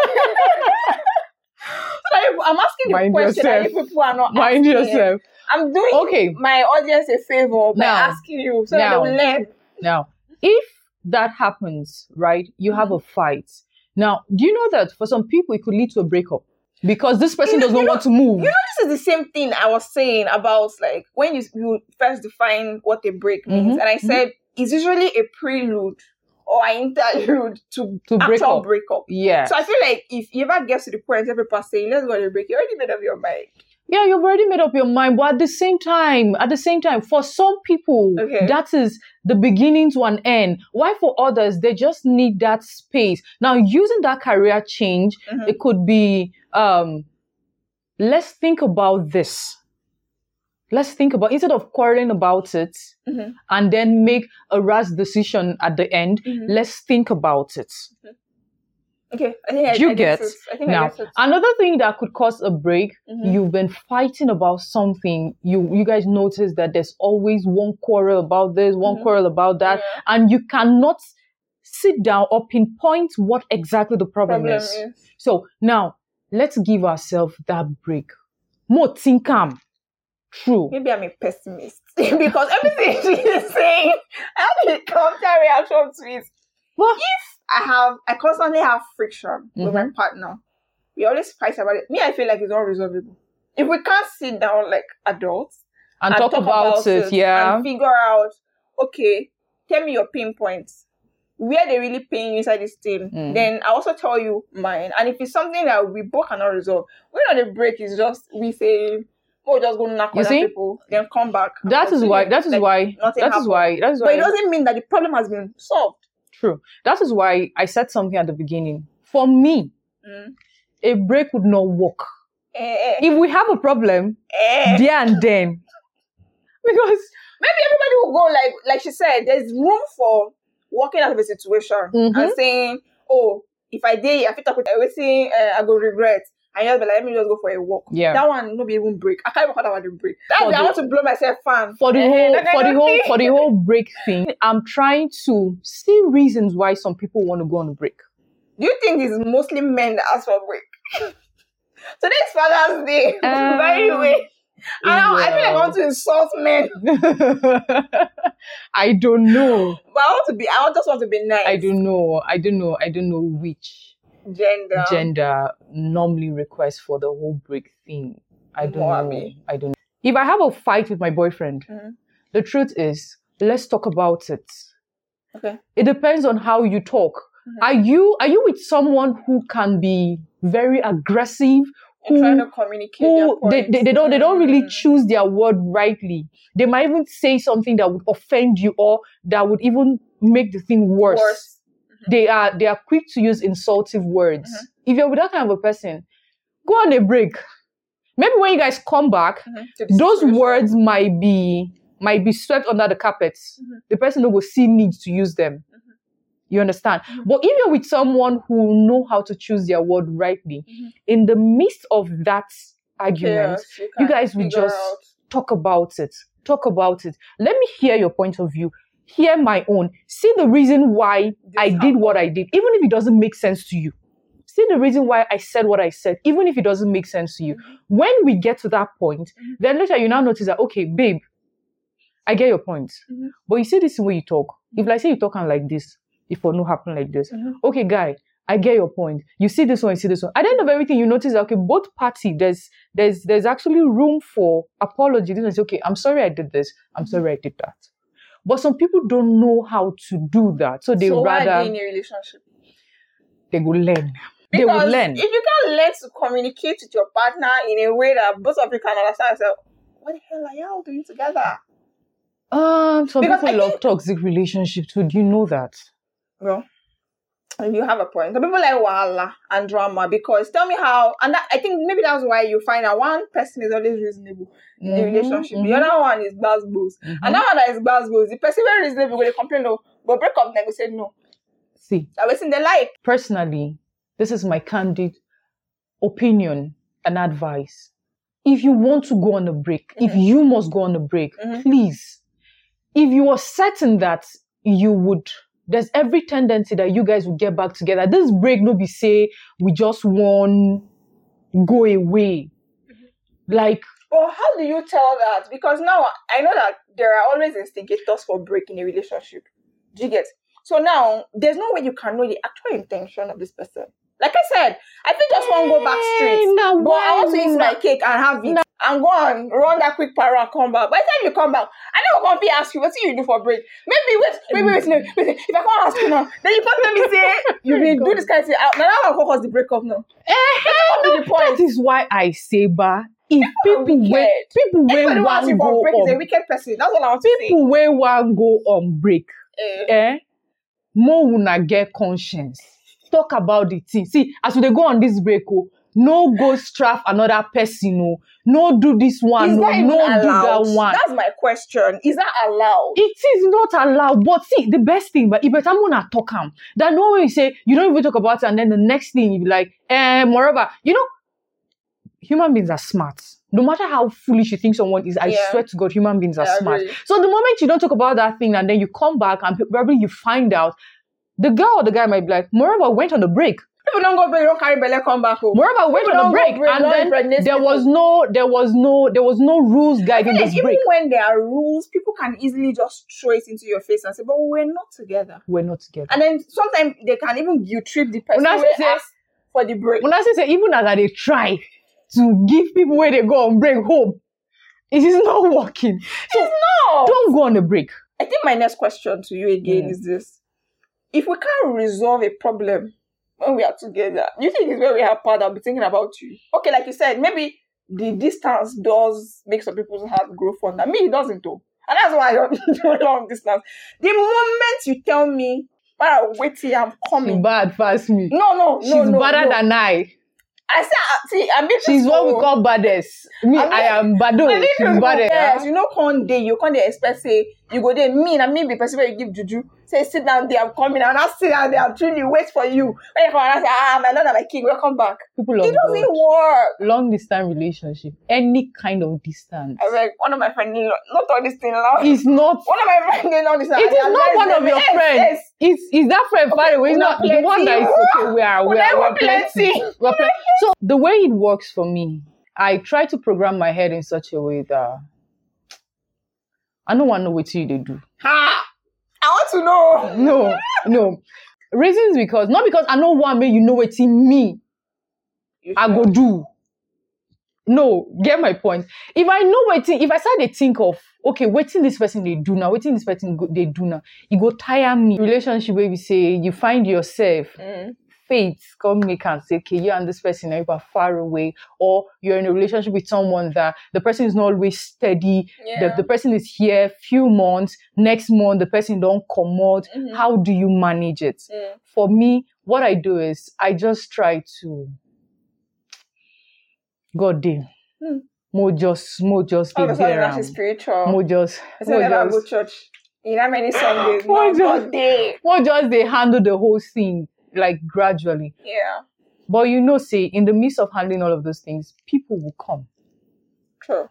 Speaker 1: so that you- I'm asking the
Speaker 2: Mind
Speaker 1: question that
Speaker 2: yourself.
Speaker 1: people are not
Speaker 2: mind
Speaker 1: asking.
Speaker 2: yourself.
Speaker 1: I'm doing
Speaker 2: Okay.
Speaker 1: my audience a favor by
Speaker 2: Now.
Speaker 1: asking you so that they will learn.
Speaker 2: Now, if that happens, right, you have mm-hmm. a fight. Now, do you know that for some people it could lead to a breakup because this person
Speaker 1: You know-
Speaker 2: does not want to move?
Speaker 1: You know, this is the same thing I was saying about like when you, you first define what a break means,
Speaker 2: Mhm,
Speaker 1: and I said it's usually a prelude or an interlude to,
Speaker 2: To break up.
Speaker 1: breakup.
Speaker 2: yeah.
Speaker 1: So I feel like if you ever get to the point every person saying, let's go on a break, you already made up your mind.
Speaker 2: Yeah, you've already made up your mind, but at the same time, at the same time, for some people,
Speaker 1: Okay.
Speaker 2: that is the beginning to an end. Why for others, they just need that space. Now, using that career change,
Speaker 1: Mhm.
Speaker 2: it could be, um, let's think about this. Let's think about instead of quarreling about it
Speaker 1: Mhm.
Speaker 2: and then make a rash decision at the end.
Speaker 1: Mhm.
Speaker 2: Let's think about it.
Speaker 1: Okay, I think I,
Speaker 2: you
Speaker 1: I
Speaker 2: get?
Speaker 1: it. I think I
Speaker 2: Now, another thing that could cause a break,
Speaker 1: Mhm.
Speaker 2: you've been fighting about something. You you guys notice that there's always one quarrel about this, one
Speaker 1: Mhm.
Speaker 2: quarrel about that,
Speaker 1: Yeah.
Speaker 2: and you cannot sit down or pinpoint what exactly the problem,
Speaker 1: Problem
Speaker 2: is.
Speaker 1: is.
Speaker 2: So now let's give ourselves that break. More think calm. True.
Speaker 1: Maybe I'm a pessimist because everything she is saying, I have a counter reaction to it.
Speaker 2: Well,
Speaker 1: I have, I constantly have friction with my
Speaker 2: Mhm.
Speaker 1: partner. We always fight about it. Me, I feel like it's unresolvable. If we can't sit down like adults
Speaker 2: and, talk, about, it, yeah.
Speaker 1: and figure out, okay, tell me your pain points. Where they really pain inside this thing,
Speaker 2: Mm.
Speaker 1: then I also tell you mine. And if it's something that we both cannot resolve, when on the break is just we say, oh, just go knock
Speaker 2: You
Speaker 1: other
Speaker 2: see?
Speaker 1: people, then come back.
Speaker 2: That is why. That is
Speaker 1: Like,
Speaker 2: why. That is
Speaker 1: happened.
Speaker 2: why. That is why.
Speaker 1: But it doesn't mean that the problem has been solved.
Speaker 2: True. That is why I said something at the beginning. For me,
Speaker 1: Mm.
Speaker 2: a break would not work.
Speaker 1: Eh,
Speaker 2: If we have a problem,
Speaker 1: eh.
Speaker 2: there and then. Because
Speaker 1: maybe everybody will go like like she said there's room for walking out of a situation
Speaker 2: Mhm.
Speaker 1: and saying oh if i did i fit talk with everything uh, i go regret and just be like let me just go for a walk
Speaker 2: Yeah.
Speaker 1: that one no be even break i can't even call that one a break that's why i want to blow myself fan
Speaker 2: for the
Speaker 1: Eh,
Speaker 2: whole for the whole for the whole break thing, I'm trying to see reasons why some people want to go on a break.
Speaker 1: do you think it's mostly men that ask for a break today's father's day
Speaker 2: Um,
Speaker 1: by the way I, don't, I feel like I want to insult men,
Speaker 2: I don't know.
Speaker 1: but I want to be. I just want to be nice.
Speaker 2: I don't know. I don't know. I don't know which
Speaker 1: Gender.
Speaker 2: gender normally requests for the whole break thing. I don't know.
Speaker 1: Moami.
Speaker 2: I don't know. If I have a fight with my boyfriend,
Speaker 1: Mhm.
Speaker 2: the truth is, let's talk about it.
Speaker 1: Okay.
Speaker 2: It depends on how you talk.
Speaker 1: Mhm.
Speaker 2: Are you are you with someone who can be very aggressive?
Speaker 1: And trying to communicate. their
Speaker 2: who they, they, they don't they don't really
Speaker 1: Mm.
Speaker 2: choose their word rightly. They might even say something that would offend you or that would even make the thing worse.
Speaker 1: Worse.
Speaker 2: They are they are quick to use insultive words.
Speaker 1: Mhm.
Speaker 2: If you're with that kind of a person, go on a break. Maybe when you guys come back,
Speaker 1: Mhm.
Speaker 2: Those words might be might be swept under the carpet. The person who will see needs to use them. You understand?
Speaker 1: Mhm.
Speaker 2: But if you're with someone who know how to choose their word rightly,
Speaker 1: Mhm.
Speaker 2: in the midst of that argument,
Speaker 1: Chaos,
Speaker 2: you
Speaker 1: can
Speaker 2: guys will just
Speaker 1: out.
Speaker 2: talk about it. Talk about it. Let me hear your point of view. Hear my own. See the reason why
Speaker 1: This
Speaker 2: I did what I did, even if it doesn't make sense to you. See the reason why I said what I said, even if it doesn't make sense to you.
Speaker 1: Mhm.
Speaker 2: When we get to that point,
Speaker 1: Mhm.
Speaker 2: then later you now notice that, okay, babe, I get your point.
Speaker 1: Mhm.
Speaker 2: But you see this way you talk. If like say you talk and like this, if it no happen like this.
Speaker 1: Mhm.
Speaker 2: Okay, guy, I get your point. You see this one, you see this one. At the end of everything, you notice that okay, both party there's there's there's actually room for apology. This one say, okay, I'm sorry I did this. I'm sorry I did that. But some people don't know how to do that, so they
Speaker 1: so why are
Speaker 2: rather
Speaker 1: they in a relationship?
Speaker 2: they will learn. They will learn.
Speaker 1: if you can learn to communicate with your partner in a way that both of you can understand yourself, what the hell are y'all doing together?
Speaker 2: Um, some
Speaker 1: Because
Speaker 2: people
Speaker 1: I
Speaker 2: love
Speaker 1: think-
Speaker 2: toxic relationships. Do you know that?
Speaker 1: Well, you have a point. Some people like wahala and drama because tell me how, and that, I think maybe that's why you find that one person is always reasonable in the
Speaker 2: Mhm,
Speaker 1: relationship. The
Speaker 2: mhm,
Speaker 1: other one is buzzbuzz.
Speaker 2: mhm.
Speaker 1: And that one that is buzzbuzz, the person very reasonable will complain, no, but break up, then go say no.
Speaker 2: See,
Speaker 1: That was in the like.
Speaker 2: personally, this is my candid opinion and advice. If you want to go on a break, if
Speaker 1: Mhm.
Speaker 2: you must go on a break,
Speaker 1: Mhm.
Speaker 2: please, if you are certain that you would, there's every tendency that you guys will get back together. This break, no be say we just want go away. Mm-hmm. Like,
Speaker 1: But how do you tell that? Because now I know that there are always instigators for break in a relationship. Do you get? So now there's no way you can know the actual intention of this person. Like I said, I think just want to go back straight.
Speaker 2: Now
Speaker 1: But I want to eat my cake and have it and go on, run that quick para and come back. By the time you come back, I never come to ask you what you do for break. Maybe wait, maybe wait, no, wait, if I can't ask you now, then you to me say you been do this kind of thing. Now that one cause the breakup now.
Speaker 2: Eh,
Speaker 1: Come to the point.
Speaker 2: that is why I say, ba, if people wait, people
Speaker 1: Anybody
Speaker 2: wait
Speaker 1: who asks you
Speaker 2: one go
Speaker 1: break is a
Speaker 2: on,
Speaker 1: wicked person. That's what I want to say.
Speaker 2: people wait one go on break.
Speaker 1: Eh,
Speaker 2: eh, more una get conscience. Talk about the thing. See, as dey go on this break, oh, no go strap another person, oh, no do this one,
Speaker 1: is
Speaker 2: no, no do that one.
Speaker 1: That's my question. Is that allowed?
Speaker 2: it is not allowed. But see, the best thing, but if better wanna talk am, that no way you say you don't even talk about it, and then the next thing you be like, eh, moreover, you know, human beings are smart. No matter how foolish you think someone is, I
Speaker 1: Yeah.
Speaker 2: swear to God, human beings are
Speaker 1: I
Speaker 2: smart.
Speaker 1: agree.
Speaker 2: So the moment you don't talk about that thing and then you come back and probably you find out, the girl or the guy might be like, moreover, went on a break.
Speaker 1: People don't go break, don't carry belly, come back home.
Speaker 2: Moreover,
Speaker 1: People
Speaker 2: on a break,
Speaker 1: break,
Speaker 2: and then there was no, there was no, there was no rules guiding this
Speaker 1: even
Speaker 2: break.
Speaker 1: when there are rules, people can easily just throw it into your face and say, "But we're not together."
Speaker 2: We're not together.
Speaker 1: And then sometimes they can even guilt trip the person
Speaker 2: When I
Speaker 1: who
Speaker 2: say-
Speaker 1: asked for the break.
Speaker 2: When I say, say even as I dey try to give people where they go on break home, it is not working. So
Speaker 1: no,
Speaker 2: don't go on a break.
Speaker 1: I think my next question to you again
Speaker 2: Mm.
Speaker 1: is this: If we can't resolve a problem when we are together, you think it's where we have that be thinking about you? Okay, like you said, maybe the distance does make some people's heart grow fonder. Me, it doesn't though. And that's why I don't do long distance. The moment you tell me, "Ah, wait till I'm
Speaker 2: She's
Speaker 1: coming.
Speaker 2: bad past me.
Speaker 1: No, no, no,
Speaker 2: She's
Speaker 1: no.
Speaker 2: better
Speaker 1: no.
Speaker 2: than I.
Speaker 1: I said, ah, see, I'm being
Speaker 2: She's what we call baddest. Me,
Speaker 1: I mean-
Speaker 2: I am.
Speaker 1: I mean,
Speaker 2: She's
Speaker 1: you
Speaker 2: baddest.
Speaker 1: Yes, you know, con day, you can't expect say you go there. Me, and me be person where you give juju. Say sit down there, I'm coming, and I sit down there, I'm truly wait for you. When you come and I say, ah, my lord and my king, welcome back.
Speaker 2: People
Speaker 1: love
Speaker 2: It
Speaker 1: doesn't
Speaker 2: God.
Speaker 1: work.
Speaker 2: Long distance relationship, any kind of distance,
Speaker 1: I like one of my friends, not all this thing now.
Speaker 2: is not.
Speaker 1: One of my friends, know this.
Speaker 2: It is not one of your friends. It's is that friend far away. It's not the one that is
Speaker 1: plenty.
Speaker 2: okay. We are we are
Speaker 1: even
Speaker 2: we're plenty.
Speaker 1: plenty.
Speaker 2: We're plenty. So the way it works for me, I try to program my head in such a way that I don't want to know what you they do.
Speaker 1: Ha! I want to know.
Speaker 2: No, no. Reasons because not because I don't want make you know what in me I go do. No, get my point. If I know waiting, if I start to think of okay, waiting this person they do now, waiting this person they do now, it go tire me. Relationship where you say you find yourself,
Speaker 1: Mm.
Speaker 2: Fate come make and say, okay, you and this person are either far away, or you're in a relationship with someone that the person is not always steady. The,
Speaker 1: Yeah.
Speaker 2: the person is here few months, next month the person don't come out.
Speaker 1: Mhm.
Speaker 2: How do you manage it?
Speaker 1: Mm.
Speaker 2: for me, what I do is I just try to God damn.
Speaker 1: Hmm.
Speaker 2: Mo just mo just
Speaker 1: All
Speaker 2: dey
Speaker 1: of a sudden,
Speaker 2: there
Speaker 1: that's spiritual.
Speaker 2: Mo just
Speaker 1: I said,
Speaker 2: mo
Speaker 1: go
Speaker 2: just
Speaker 1: church. You know many Sundays? No,
Speaker 2: just-
Speaker 1: day.
Speaker 2: mo just dey handle the whole thing like gradually.
Speaker 1: Yeah,
Speaker 2: But you know, say in the midst of handling all of those things, people will come.
Speaker 1: true.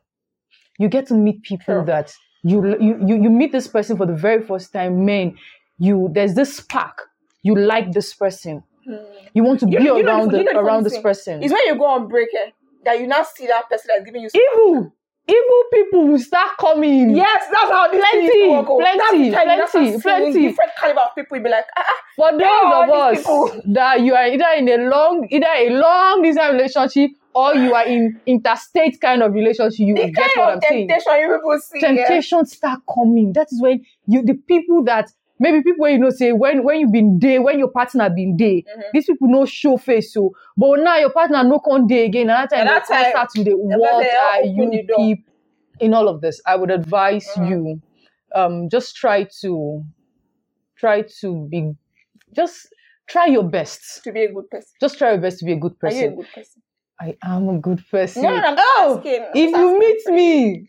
Speaker 2: You get to meet people
Speaker 1: Sure.
Speaker 2: that you, you you you meet this person for the very first time. Man, you there's this spark. You like this person.
Speaker 1: Mm.
Speaker 2: You want to
Speaker 1: You
Speaker 2: be
Speaker 1: you know
Speaker 2: around
Speaker 1: the- you know the
Speaker 2: around this person.
Speaker 1: It's when you go on break eh, that you now see that person that's giving you.
Speaker 2: evil evil people will start coming
Speaker 1: Yes, that's how this
Speaker 2: Plenty,
Speaker 1: thing
Speaker 2: plenty,
Speaker 1: That's the time you now start
Speaker 2: plenty, plenty.
Speaker 1: Different caliber of people. will be like, ah, ah,
Speaker 2: for those of us
Speaker 1: people.
Speaker 2: that you are either in a long either a long distance relationship or you are in interstate kind of relationship you
Speaker 1: the
Speaker 2: get what i'm saying
Speaker 1: temptation you people see.
Speaker 2: temptation start coming that is when you the people that maybe people you know say when when you been there when your partner been dey
Speaker 1: Mhm.
Speaker 2: these people no show face o but now your partner no come dey again na that time
Speaker 1: Na
Speaker 2: they
Speaker 1: that time,
Speaker 2: start to dey
Speaker 1: better
Speaker 2: what are you
Speaker 1: the
Speaker 2: peep in all of this i would advise
Speaker 1: Mhm.
Speaker 2: you um just try to try to be just try your best
Speaker 1: To be a good person.
Speaker 2: just try your best to be a good
Speaker 1: you a
Speaker 2: person
Speaker 1: good person?
Speaker 2: i am a good person
Speaker 1: No, no, no, I'm
Speaker 2: oh
Speaker 1: asking. I'm
Speaker 2: if you
Speaker 1: asking.
Speaker 2: meet me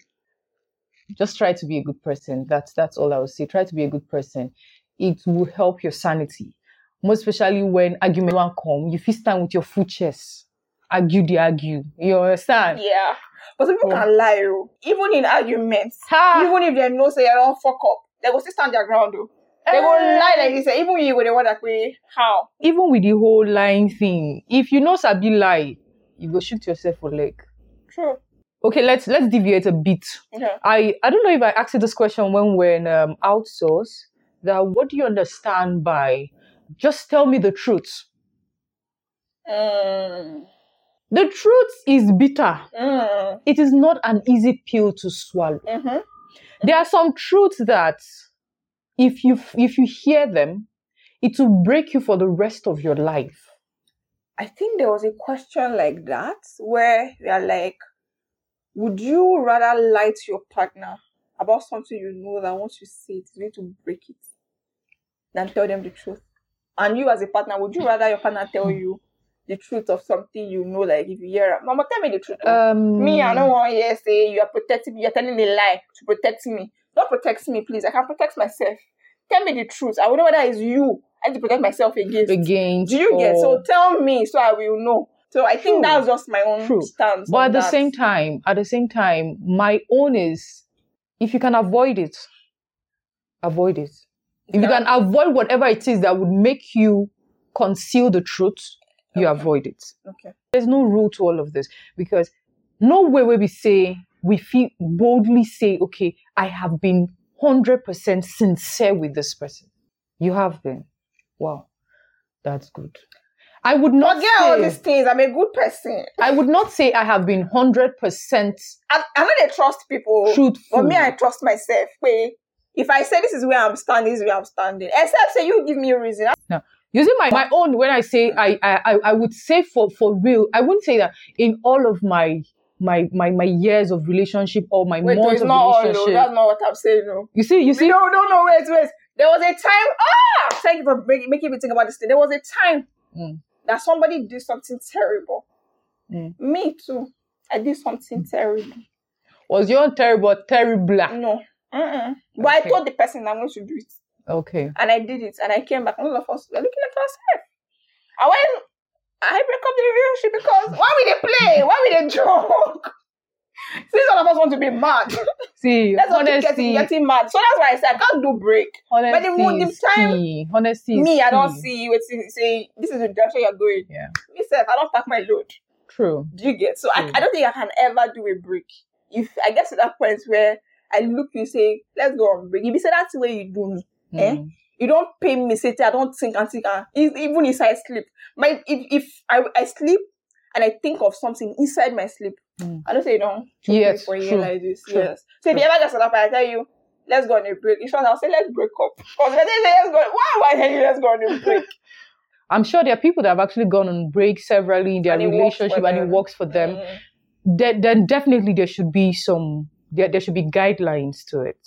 Speaker 2: just try to be a good person that's that's all i would say try to be a good person it will help your sanity most especially when argument wan come you fit stand with your full chest argue the argue you understand
Speaker 1: Yeah. But some people
Speaker 2: Oh.
Speaker 1: can lie, oh. even in arguments.
Speaker 2: ha
Speaker 1: Even if they know say they don't fuck up, they will still stand their ground though. They will
Speaker 2: Eh.
Speaker 1: lie like this. Even you go the one that way. How?
Speaker 2: even with the whole lying thing if you know sabi lie you go shoot yourself for leg
Speaker 1: True.
Speaker 2: Okay let's let's deviate a bit
Speaker 1: Yeah.
Speaker 2: I, I don't know if I asked you this question when we're in um, outsource. That what do you understand by just tell me the truth?
Speaker 1: Mm.
Speaker 2: The truth is bitter.
Speaker 1: Mm.
Speaker 2: It is not an easy pill to swallow.
Speaker 1: Mm-hmm.
Speaker 2: There are some truths that if you if you hear them, it will break you for the rest of your life.
Speaker 1: I think there was a question like that where they're like, would you rather lie to your partner about something you know that once you say it, it's going to break it than tell them the truth? And you as a partner, would you rather your partner tell you the truth of something you know, like if you hear, Mama, tell me the truth. oh."
Speaker 2: Um,
Speaker 1: me, I don't want to hear say you are protecting me, you're telling a lie to protect me. Don't protect me, please. I can protect myself. Tell me the truth. I will know whether it's you I need to protect myself against.
Speaker 2: against.
Speaker 1: Do you get? So tell me so I will know. So I
Speaker 2: True.
Speaker 1: think that's just my own
Speaker 2: True.
Speaker 1: stance.
Speaker 2: But at the
Speaker 1: that.
Speaker 2: same time, at the same time, my own is if you can avoid it, avoid it. If you can avoid whatever it is that would make you conceal the truth, you
Speaker 1: Okay.
Speaker 2: avoid it.
Speaker 1: Okay.
Speaker 2: There's no rule to all of this because no way where we say we feel boldly say, okay, I have been hundred percent sincere with this person. You have been. Wow, that's good. I would not
Speaker 1: Forget all these things. I'm a good person.
Speaker 2: I would not say I have been hundred percent
Speaker 1: I, I know they trust people.
Speaker 2: truthful.
Speaker 1: But me, I trust myself. Wait, if I say this is where I'm standing, this is where I'm standing. Except say you give me a reason. No.
Speaker 2: Using my, my own, when I say I, I I- would say for for real, I wouldn't say that in all of my my my my years of relationship or my
Speaker 1: Wait,
Speaker 2: months
Speaker 1: it's
Speaker 2: of
Speaker 1: not all.
Speaker 2: relationship.
Speaker 1: No, that's not what I'm saying. No.
Speaker 2: you see, you see,
Speaker 1: No, no, no, wait, wait. There was a time. Ah, thank you for making, making me think about this thing. There was a time
Speaker 2: Mm.
Speaker 1: That somebody did something terrible.
Speaker 2: Mm.
Speaker 1: Me too. I did something terrible.
Speaker 2: was your terrible, terrible?
Speaker 1: No. Mm-mm. But I told the person I'm going to do it.
Speaker 2: Okay.
Speaker 1: And I did it. And I came back. All of us were looking at ourselves. I went, I break up the relationship because why we they play? Why we they joke? Since all of us want to be mad.
Speaker 2: See,
Speaker 1: keep
Speaker 2: honesty,
Speaker 1: getting, getting mad. So that's why I said I can't do break. but the the time-
Speaker 2: key. Honesty is
Speaker 1: Me, I don't see you say, this is the direction you're going.
Speaker 2: Yeah.
Speaker 1: Me self, I don't pack my load.
Speaker 2: True.
Speaker 1: Do you get? So I. I don't think I can ever do a break. If I get to that point where I look you say, let's go on break. If you say that's the way you do, Eh?
Speaker 2: Mm.
Speaker 1: you don't pay me say I don't think and think e- even if I sleep. My if if I, I sleep and I think of something inside my sleep,
Speaker 2: Mm.
Speaker 1: I don't say no.
Speaker 2: Yes,
Speaker 1: for you
Speaker 2: true,
Speaker 1: like this.
Speaker 2: true,
Speaker 1: Yes. So if you ever get set up, I tell you, let's go on a break. In short, I'll say let's break up. Because when they say let's go, why I telling you let's go on a break?
Speaker 2: I'm sure there are people that have actually gone on break severally in their
Speaker 1: And it works for
Speaker 2: relationship and it works for them.
Speaker 1: Mm,
Speaker 2: Then, then definitely there should be some there, there should be guidelines to it.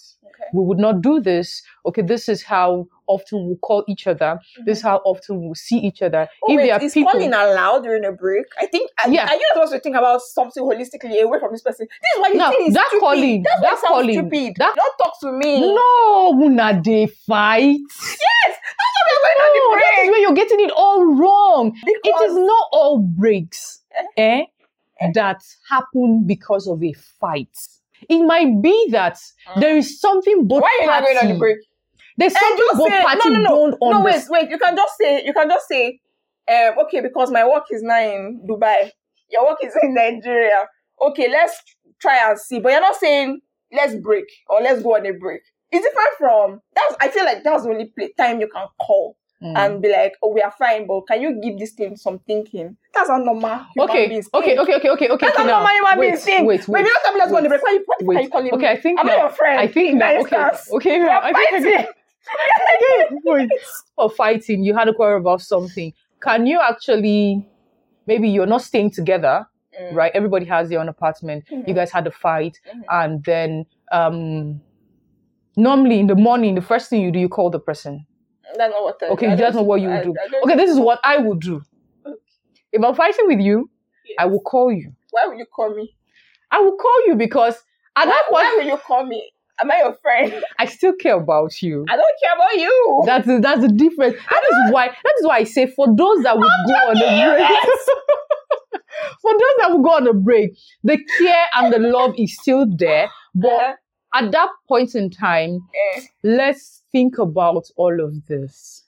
Speaker 1: Okay.
Speaker 2: We would not do this. Okay, this is how often we'll call each other. Mm-hmm. This is how often we'll see each other.
Speaker 1: Oh,
Speaker 2: if
Speaker 1: wait,
Speaker 2: there are
Speaker 1: is
Speaker 2: people,
Speaker 1: calling allowed during a break? I think. Are,
Speaker 2: Yeah.
Speaker 1: are you not supposed to think about something holistically away from this person? This is why you
Speaker 2: No,
Speaker 1: think
Speaker 2: that
Speaker 1: stupid.
Speaker 2: calling,
Speaker 1: That's why
Speaker 2: that
Speaker 1: it
Speaker 2: calling,
Speaker 1: stupid.
Speaker 2: that-
Speaker 1: Don't talk to me.
Speaker 2: no, una they fight.
Speaker 1: Yes, that's what we're
Speaker 2: No, that is where you're getting it all wrong. It
Speaker 1: Because
Speaker 2: is not all breaks eh? Eh? eh, that happen because of a fight. It might be that there is something both
Speaker 1: why are you not going on the break?
Speaker 2: There's something both
Speaker 1: say-
Speaker 2: parties
Speaker 1: no, no, no.
Speaker 2: don't
Speaker 1: No, wait, wait. You can just say. You can just say. Um, okay, because my work is now in Dubai. Your work is in Nigeria. Okay, let's try and see. But you're not saying let's break or let's go on a break. It's different from that's. I feel like that's the only play, time you can call
Speaker 2: Mm.
Speaker 1: and be like, "Oh, we are fine, but can you give this thing some thinking?" That's how normal human
Speaker 2: okay,
Speaker 1: beings
Speaker 2: okay,
Speaker 1: think.
Speaker 2: okay, okay, okay, okay.
Speaker 1: That's
Speaker 2: okay,
Speaker 1: how normal human
Speaker 2: wait,
Speaker 1: beings think.
Speaker 2: wait, wait,
Speaker 1: if you don't tell me let's go on the break, why you, what are
Speaker 2: wait.
Speaker 1: you calling
Speaker 2: Okay,
Speaker 1: me?
Speaker 2: I think
Speaker 1: I'm
Speaker 2: now,
Speaker 1: not your friend.
Speaker 2: I think now. Okay,
Speaker 1: class.
Speaker 2: okay, now. I think,
Speaker 1: fighting.
Speaker 2: okay. or fighting, you had a quarrel about something. Can you actually, maybe you're not staying together,
Speaker 1: Mm.
Speaker 2: right? Everybody has their own apartment.
Speaker 1: Mhm.
Speaker 2: You guys had a fight,
Speaker 1: Mhm.
Speaker 2: and then um, normally in the morning, the first thing you do, you call the person.
Speaker 1: That's not what I
Speaker 2: Okay,
Speaker 1: I
Speaker 2: that's not what you would do. Okay, this is what I would do. If I'm fighting with you, I will call you.
Speaker 1: Why will you call me?
Speaker 2: I will call you because at
Speaker 1: Why,
Speaker 2: that
Speaker 1: why
Speaker 2: point,
Speaker 1: will you call me? Am I your friend?
Speaker 2: I still care about you.
Speaker 1: I don't care about you.
Speaker 2: That's the, that's the difference. That is why that is why I say for those that would go on a break, for those that would go on a break, the care and the love is still there. But
Speaker 1: Uh-huh.
Speaker 2: at that point in time,
Speaker 1: Eh,
Speaker 2: let's think about all of this.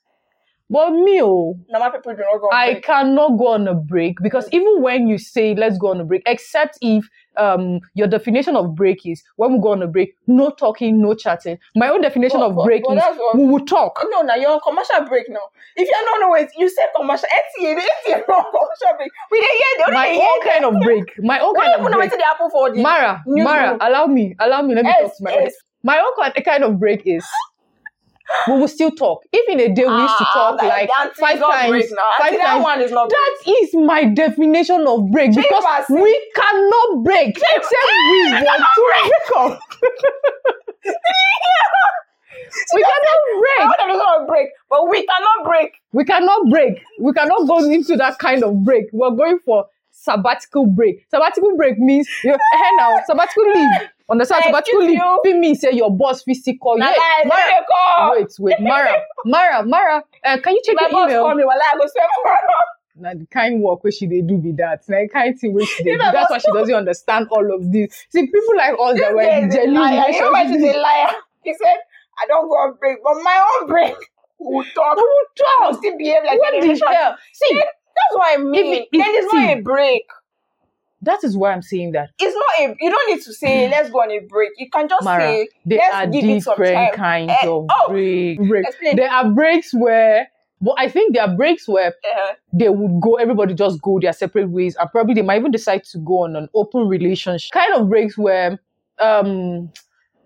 Speaker 2: But me, oh,
Speaker 1: normal people do not go.
Speaker 2: I
Speaker 1: break.
Speaker 2: cannot go on a break because even when you say let's go on a break, except if um your definition of break is when we go on a break, no talking, no chatting. My own definition
Speaker 1: But-
Speaker 2: of
Speaker 1: but-
Speaker 2: break
Speaker 1: but
Speaker 2: is
Speaker 1: what-
Speaker 2: we will talk.
Speaker 1: No, now you're on commercial break now. If you're not always, you say commercial. NTA, NTA, on commercial break. We didn't hear. They
Speaker 2: My
Speaker 1: hear
Speaker 2: own kind of break. My own kind of break.
Speaker 1: dey happen for the
Speaker 2: Mara, Mara, allow me, allow me. Let me talk to my
Speaker 1: yes.
Speaker 2: My own kind of break is we will still talk. If in a day we used to
Speaker 1: Ah,
Speaker 2: talk
Speaker 1: that-
Speaker 2: like five times,
Speaker 1: break now.
Speaker 2: five
Speaker 1: that
Speaker 2: times.
Speaker 1: one is not break.
Speaker 2: That is my definition of break because we cannot break except we want to break up. we cannot
Speaker 1: I
Speaker 2: break.
Speaker 1: them to break, but we cannot break.
Speaker 2: We cannot break. We cannot go into that kind of break. We're going for sabbatical break. Sabbatical break means you hey now sabbatical leave. Understand?
Speaker 1: Hey,
Speaker 2: sabbatical leave.
Speaker 1: you.
Speaker 2: Fit mean say your boss physically call you.
Speaker 1: Na
Speaker 2: Hey, Mara,
Speaker 1: dey call.
Speaker 2: wait, wait, Mara, Mara, Mara. Uh, can you check
Speaker 1: My
Speaker 2: your
Speaker 1: boss
Speaker 2: email?
Speaker 1: call me, wala I go say.
Speaker 2: na the kind work where she they do be that. Na the kind thing where she dey do. That's why she doesn't understand all of this. See, people like us that were
Speaker 1: guy
Speaker 2: in
Speaker 1: is a liar. You know why she's a liar? He said, I don't go on break, but my own break, we will talk.
Speaker 2: Who would
Speaker 1: I'll
Speaker 2: talk?
Speaker 1: still behave like
Speaker 2: What
Speaker 1: a
Speaker 2: the
Speaker 1: relationship.
Speaker 2: hell? See,
Speaker 1: That's what I mean. then it's not a break.
Speaker 2: That is why I'm saying that.
Speaker 1: It's not a. You don't need to say let's go on a break. You can just
Speaker 2: Mara,
Speaker 1: say
Speaker 2: there
Speaker 1: let's
Speaker 2: are
Speaker 1: give it some
Speaker 2: different
Speaker 1: time.
Speaker 2: kinds
Speaker 1: Eh,
Speaker 2: of
Speaker 1: oh,
Speaker 2: break. break. There are breaks where, but I think there are breaks where
Speaker 1: Uh,
Speaker 2: they would go, everybody just go their separate ways, and probably they might even decide to go on an open relationship. Kind of breaks where, um,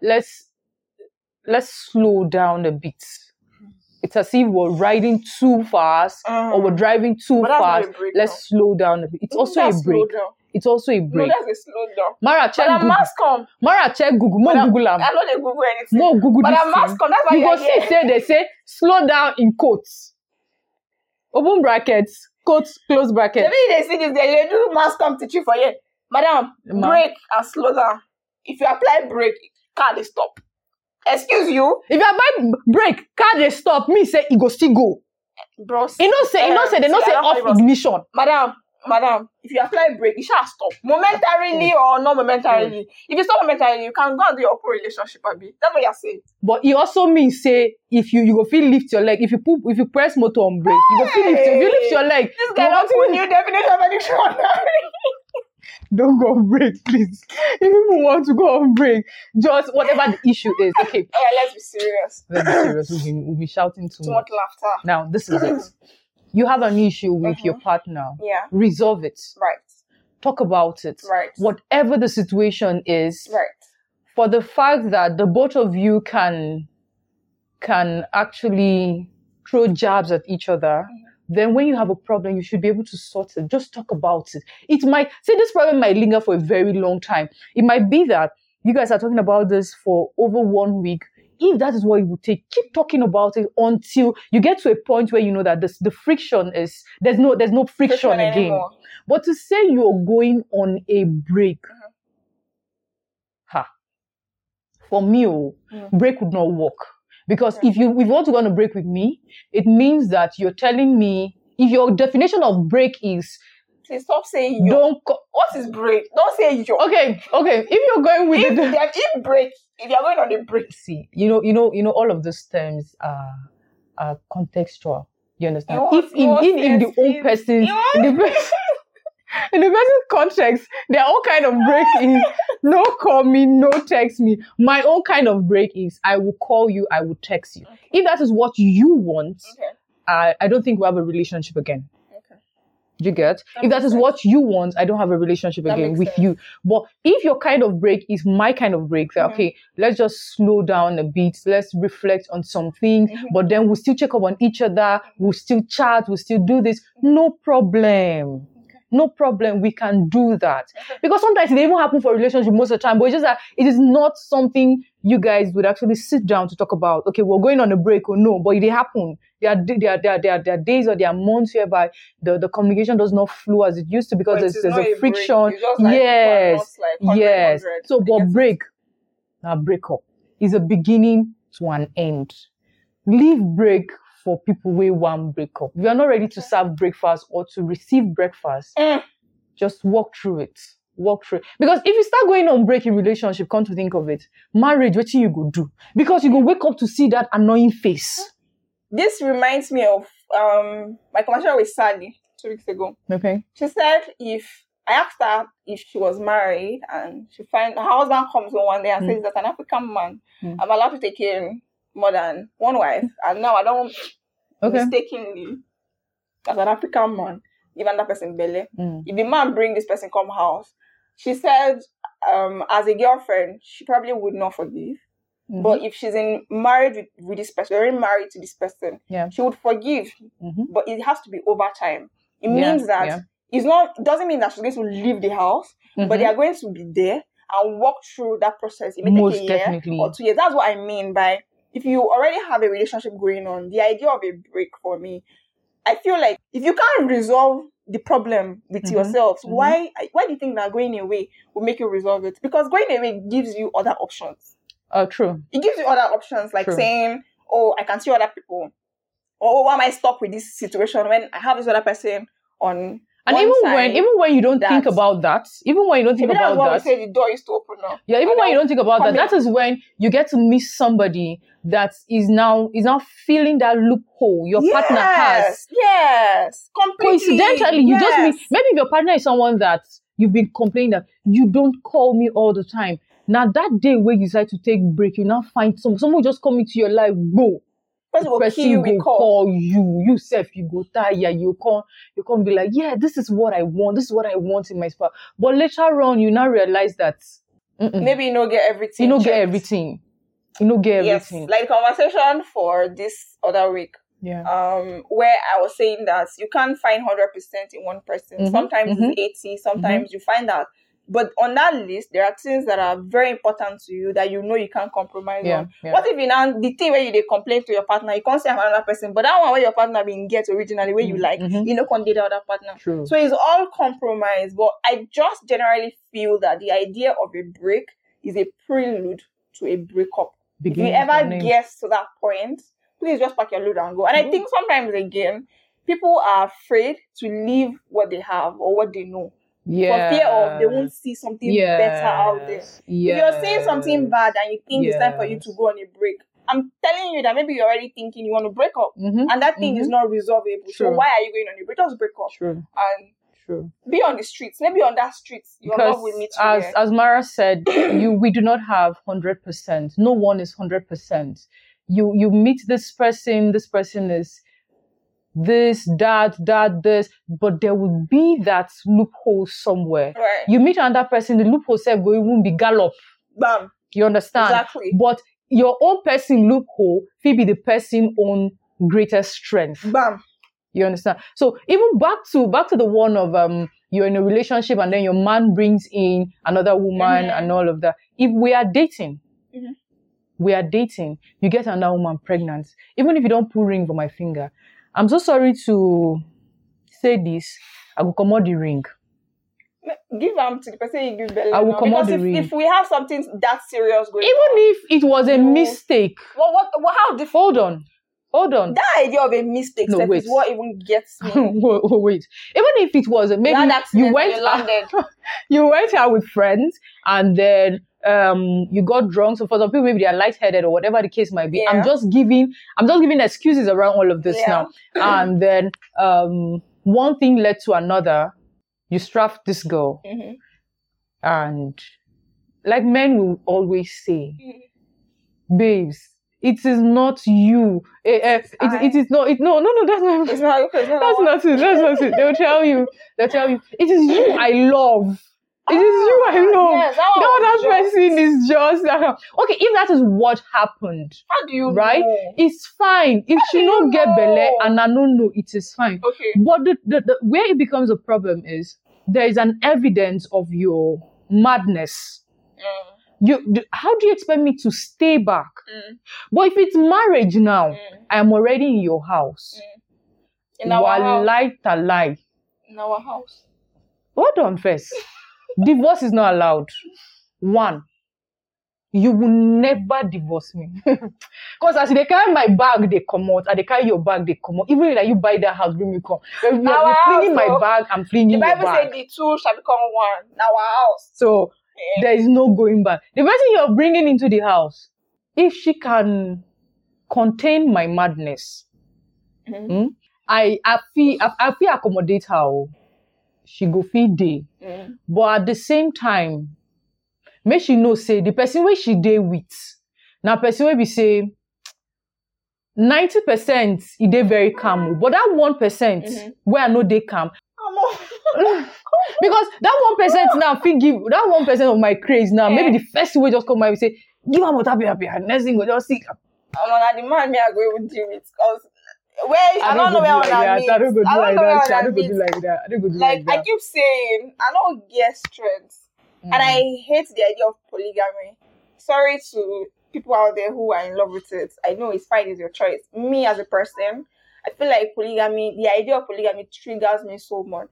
Speaker 2: let's let's slow down a bit. It's as if we're riding too fast or we're driving too
Speaker 1: Mm. That's not
Speaker 2: fast.
Speaker 1: break
Speaker 2: Let's slow down a bit. It's also a break. It's also a
Speaker 1: No,
Speaker 2: break.
Speaker 1: that's a slow down.
Speaker 2: Mara, check
Speaker 1: I
Speaker 2: Google.
Speaker 1: must come.
Speaker 2: Mara, check Google. More Google am.
Speaker 1: I know they Google anything.
Speaker 2: More Google
Speaker 1: But
Speaker 2: this thing.
Speaker 1: must come. That's why
Speaker 2: You go see, say they say slow down in quotes. Open brackets, quotes, close brackets.
Speaker 1: Maybe they see this, they, they do must come teach you for you. Madam,
Speaker 2: Ma-
Speaker 1: break and slow down. If you apply break, car they stop. Excuse you,
Speaker 2: If you buy break, car they stop. Me say it go still go.
Speaker 1: bros.
Speaker 2: You know say, you know eh, say they know say off ignition.
Speaker 1: Madam, madam, if you apply break, it shall stop. Momentarily mm. or not momentarily. Mm. If you stop momentarily, you can go and do your open relationship, Abi. That's what you're saying.
Speaker 2: But it also means say if you you go feel lift your leg. If you put if you press motor on brake, you go feel lift. If you lift your leg,
Speaker 1: This
Speaker 2: you
Speaker 1: guy
Speaker 2: feel-
Speaker 1: put new definition of dictionary.
Speaker 2: don't go on break, please. If you want to go on break, just whatever the issue is. Okay,
Speaker 1: yeah, let's be serious.
Speaker 2: let's be serious. We'll be, we'll be shouting too
Speaker 1: Too
Speaker 2: much.
Speaker 1: much laughter.
Speaker 2: Now, this is it. You have an issue with your mm-hmm. partner.
Speaker 1: Yeah,
Speaker 2: Resolve it.
Speaker 1: right,
Speaker 2: Talk about it.
Speaker 1: right,
Speaker 2: Whatever the situation is,
Speaker 1: right.
Speaker 2: for the fact that the both of you can can actually throw jabs at each other, mm-hmm. then when you have a problem, you should be able to sort it. Just talk about it. It might say this problem might linger for a very long time. It might be that you guys are talking about this for over one week. If that is what it would take, keep talking about it until you get to a point where you know that this, the friction is there's no there's no friction, again.
Speaker 1: anymore.
Speaker 2: But to say you're going on a break,
Speaker 1: Mhm.
Speaker 2: ha, for me, oh,
Speaker 1: Mm.
Speaker 2: break would not work. Because
Speaker 1: Okay.
Speaker 2: if you if you want to go on a break with me, it means that you're telling me if your definition of break is
Speaker 1: Please stop saying you.
Speaker 2: don't co-
Speaker 1: What is break? Don't say yo.
Speaker 2: okay okay if you're going with
Speaker 1: If,
Speaker 2: the
Speaker 1: there- if break, if you're going on a break,
Speaker 2: see you know you know you know all of those terms are are contextual. You understand? If
Speaker 1: in
Speaker 2: in in, the own person's
Speaker 1: in
Speaker 2: the person in the person's context, there are all kind of break is no call me, no text me. My own kind of break is I will call you, I will text you. If that is what you want,
Speaker 1: okay,
Speaker 2: I, I don't think we have a relationship again. You get?
Speaker 1: That
Speaker 2: if that is
Speaker 1: sense.
Speaker 2: what you want, I don't have a relationship
Speaker 1: That
Speaker 2: again with
Speaker 1: sense.
Speaker 2: you. But if your kind of break is my kind of break,
Speaker 1: Mhm.
Speaker 2: okay, let's just slow down a bit, let's reflect on some things,
Speaker 1: Mhm.
Speaker 2: but then we'll still check up on each other, we'll still chat, we'll still do this. No problem. No problem. We can do that. Because sometimes it even happen for relationship most of the time, but it's just that it is not something you guys would actually sit down to talk about. Okay, we're going on a break or no, but it happen. There are, there, are, there, are, there, are, there are days or there are months whereby the, the communication does not flow as it used to because
Speaker 1: But
Speaker 2: there's, there's a friction.
Speaker 1: like
Speaker 2: yes.
Speaker 1: like 100,
Speaker 2: yes.
Speaker 1: 100.
Speaker 2: So, but break, now break up is a beginning to an end. Leave break for people who want break up. If you're not ready to serve breakfast or to receive breakfast,
Speaker 1: Mm.
Speaker 2: just walk through it. Walk through it. Because if you start going on break in relationship, come to think of it, marriage, what you go do? Because you go wake up to see that annoying face.
Speaker 1: This reminds me of um my conversation with Sally two weeks ago.
Speaker 2: Okay.
Speaker 1: She said if I asked her if she was married and she find her husband comes home one day and
Speaker 2: Mm.
Speaker 1: says that an African man,
Speaker 2: Mm.
Speaker 1: I'm allowed to take in more than one wife, and now I don't
Speaker 2: Okay.
Speaker 1: mistakenly as an African man give that person belly.
Speaker 2: Mm.
Speaker 1: If the man bring this person come house, she said um as a girlfriend she probably would not forgive.
Speaker 2: Mhm.
Speaker 1: But if she's in marriage with, with this person, very married to this person,
Speaker 2: Yeah.
Speaker 1: she would forgive.
Speaker 2: Mhm.
Speaker 1: But it has to be over time. It
Speaker 2: Yeah,
Speaker 1: means that
Speaker 2: yeah.
Speaker 1: it's not doesn't mean that she's going to leave the house, but they
Speaker 2: Mhm.
Speaker 1: are going to be there and walk through that process. It may
Speaker 2: Most
Speaker 1: take a year
Speaker 2: definitely.
Speaker 1: or two years. That's what I mean by if you already have a relationship going on, the idea of a break for me, I feel like if you can't resolve the problem with
Speaker 2: Mhm,
Speaker 1: yourselves,
Speaker 2: mhm.
Speaker 1: why why do you think that going away will make you resolve it? Because going away gives you other options
Speaker 2: Uh, true.
Speaker 1: it gives you other options like
Speaker 2: True.
Speaker 1: saying, "Oh, I can see other people," or "Oh, why am I stuck with this situation when I have this other person on?"
Speaker 2: And even
Speaker 1: side?"
Speaker 2: when even when you don't think about that, even when you don't think about that,
Speaker 1: say the door is to open now.
Speaker 2: Yeah, even when you don't think about that,
Speaker 1: come
Speaker 2: that is when you get to meet somebody that is now is now filling that loophole your partner has.
Speaker 1: Yes, completely.
Speaker 2: Coincidentally, you just
Speaker 1: yes.
Speaker 2: meet maybe if your partner is someone that you've been complaining that you don't call me all the time. Now that day where you decide to take break, you now find some someone just come into your life, go.
Speaker 1: person will
Speaker 2: person
Speaker 1: kill you
Speaker 2: go
Speaker 1: call.
Speaker 2: call you. You self, you go tired, you come, you come be like, yeah, this is what I want. This is what I want in my spouse. But later on, you now realize that mm-mm,
Speaker 1: Maybe you don't get everything.
Speaker 2: you don't get everything. You don't get
Speaker 1: Yes, like conversation for this other week.
Speaker 2: yeah.
Speaker 1: um where I was saying that you can't find hundred percent in one person.
Speaker 2: Mhm,
Speaker 1: Sometimes
Speaker 2: mhm.
Speaker 1: it's eighty, sometimes you find that. But on that list, there are things that are very important to you that you know you can't compromise
Speaker 2: Yeah.
Speaker 1: on.
Speaker 2: yeah.
Speaker 1: What if you now the thing where you dey complain to your partner, you can't say I'm another person, but that one where your partner been get originally where you
Speaker 2: Mhm,
Speaker 1: like,
Speaker 2: mhm.
Speaker 1: you know, can't date the other partner.
Speaker 2: True.
Speaker 1: So it's all compromise. But I just generally feel that the idea of a break is a prelude to a breakup if you ever get to that point, please just pack your load and go. And I
Speaker 2: Mhm.
Speaker 1: think sometimes again, people are afraid to leave what they have or what they know
Speaker 2: yeah.
Speaker 1: for fear of they won't see something better out there.
Speaker 2: Yes,
Speaker 1: If you're saying something bad and you think it's time for you to go on a break, I'm telling you that maybe you're already thinking you want to break up.
Speaker 2: Mhm,
Speaker 1: And that thing is
Speaker 2: mhm.
Speaker 1: not resolvable. So why are you going on a break? Just break up
Speaker 2: True.
Speaker 1: and
Speaker 2: True.
Speaker 1: be on the streets. Maybe on that street, your
Speaker 2: Because
Speaker 1: love will meet you
Speaker 2: as as Mara said, you we do not have hundred percent. No one is hundred percent. You you meet this person. This person is this that that this, but there will be that loophole somewhere.
Speaker 1: Right.
Speaker 2: You meet another person, the loophole self go even be gallop.
Speaker 1: Bam.
Speaker 2: You understand?
Speaker 1: Exactly.
Speaker 2: But your own person loophole will be the person own greatest strength.
Speaker 1: Bam.
Speaker 2: You understand? So even back to back to the one of um you're in a relationship and then your man brings in another woman
Speaker 1: Mhm.
Speaker 2: and all of that. If we are dating,
Speaker 1: Mhm.
Speaker 2: we are dating, you get another woman pregnant, even if you don't put ring for my finger. I'm so sorry to say this. I will come out the ring.
Speaker 1: give them to the person you give belly.
Speaker 2: I will
Speaker 1: now.
Speaker 2: come out the
Speaker 1: if,
Speaker 2: ring.
Speaker 1: if we have something that serious going
Speaker 2: Even
Speaker 1: on,
Speaker 2: if it was a
Speaker 1: You-
Speaker 2: mistake.
Speaker 1: what what, what how the
Speaker 2: Hold on. Hold on.
Speaker 1: that idea of a mistake
Speaker 2: No, wait.
Speaker 1: is what even gets me.
Speaker 2: wait, wait. Even if it was a maybe you went
Speaker 1: you landed.
Speaker 2: you went out with friends and then um you got drunk. So for some people, maybe they are lightheaded or whatever the case might be.
Speaker 1: Yeah.
Speaker 2: I'm just giving I'm just giving excuses around all of this
Speaker 1: Yeah.
Speaker 2: now. And then um one thing led to another. You strapped this girl,
Speaker 1: Mhm.
Speaker 2: and like men will always say,
Speaker 1: Mhm.
Speaker 2: babes, it is not you. Eh, eh, it, it is not. It, no, no, no. That's not.
Speaker 1: It's not. It's not
Speaker 2: That's not it. That's not it. They'll tell you. They'll tell you. It is you I love. It is you I love.
Speaker 1: Yes, that
Speaker 2: no, that person is just okay. If that is what happened,
Speaker 1: How do you
Speaker 2: Right?
Speaker 1: know?
Speaker 2: it's fine. If she
Speaker 1: do you
Speaker 2: don't get belle and I don't know, it is fine.
Speaker 1: Okay.
Speaker 2: But the, the, the where it becomes a problem is there is an evidence of your madness.
Speaker 1: Mm,
Speaker 2: You, how do you expect me to stay back?
Speaker 1: mm,
Speaker 2: But if it's marriage now,
Speaker 1: mm.
Speaker 2: I am already in your house.
Speaker 1: In our house.
Speaker 2: Wallahi talai.
Speaker 1: In our house.
Speaker 2: Hold on first. Divorce is not allowed. One, you will never divorce me. Because as they carry my bag, they come out. And they carry your bag, they come out. Even if you buy that house, bring me come. You're, you're,
Speaker 1: Our
Speaker 2: you're flinging my bag, I'm flinging
Speaker 1: The
Speaker 2: your
Speaker 1: Bible
Speaker 2: bag.
Speaker 1: said the two shall become one. In our house.
Speaker 2: So
Speaker 1: Eh.
Speaker 2: there is no going back. The person you're bringing into the house, if she can contain my madness,
Speaker 1: Mhm.
Speaker 2: hmm, I I feel I, I feel accommodate her. She go feed day.
Speaker 1: Mm.
Speaker 2: But at the same time, make she know say the person wey she dey with, na person wey be say ninety percent e dey very calm, but that one percent
Speaker 1: Mhm.
Speaker 2: wey I no dey calm,
Speaker 1: Come
Speaker 2: because that one percent now fit give that one percent of my craze now.
Speaker 1: Eh.
Speaker 2: Maybe the first thing wey just come my way say, give am water, happy, happy, and next thing go just see.
Speaker 1: I'm on the man me I go even deal with because where I, don't know where
Speaker 2: do
Speaker 1: I
Speaker 2: like
Speaker 1: wanna meet.
Speaker 2: that. I don't go do like that.
Speaker 1: I
Speaker 2: I don't go do like that. I don't go do
Speaker 1: Like
Speaker 2: like
Speaker 1: I keep saying, I don't get strength. And I hate the idea of polygamy. Sorry to people out there who are in love with it. I know it's fine, it's your choice. Me as a person, I feel like polygamy, the idea of polygamy triggers me so much.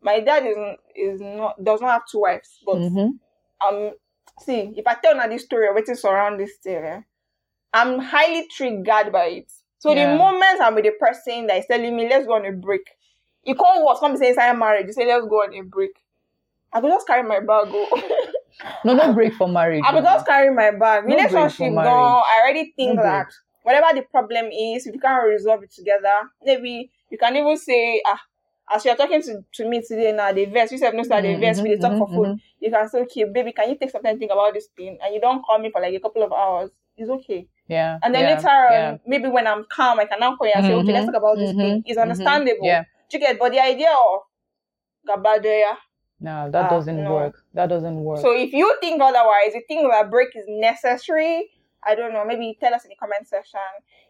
Speaker 1: My dad is is not does not have two wives, but
Speaker 2: Mhm.
Speaker 1: um see if I tell now this story of is around this thing, eh, I'm highly triggered by it. So
Speaker 2: Yeah.
Speaker 1: the moment I'm with a person that is telling me let's go on a break, you can't what come say inside marriage, you say let's go on a break. I could just carry my bag go.
Speaker 2: No, no break for marriage.
Speaker 1: I could
Speaker 2: oh.
Speaker 1: just carry my bag.
Speaker 2: No
Speaker 1: Relationship gone. I already think
Speaker 2: No
Speaker 1: that
Speaker 2: break.
Speaker 1: whatever the problem is, if you can't resolve it together, maybe you can even say, ah, as you're talking to, to me today now, the verse, you said no sir, the verse, we talk
Speaker 2: mhm,
Speaker 1: for phone. You can say, okay, baby, can you take some time to think about this thing? And you don't call me for like a couple of hours. It's okay.
Speaker 2: Yeah.
Speaker 1: And then
Speaker 2: yeah,
Speaker 1: later on,
Speaker 2: yeah.
Speaker 1: maybe when I'm calm, I can now call you and say, okay, let's
Speaker 2: Mhm,
Speaker 1: talk about this
Speaker 2: mhm,
Speaker 1: thing. It's
Speaker 2: mhm,
Speaker 1: understandable.
Speaker 2: Yeah.
Speaker 1: Do you get? But the idea of Gabadeya.
Speaker 2: No, that
Speaker 1: Ah,
Speaker 2: doesn't
Speaker 1: no.
Speaker 2: work. That doesn't work.
Speaker 1: So if you think otherwise, you think that break is necessary, I don't know, maybe tell us in the comment section.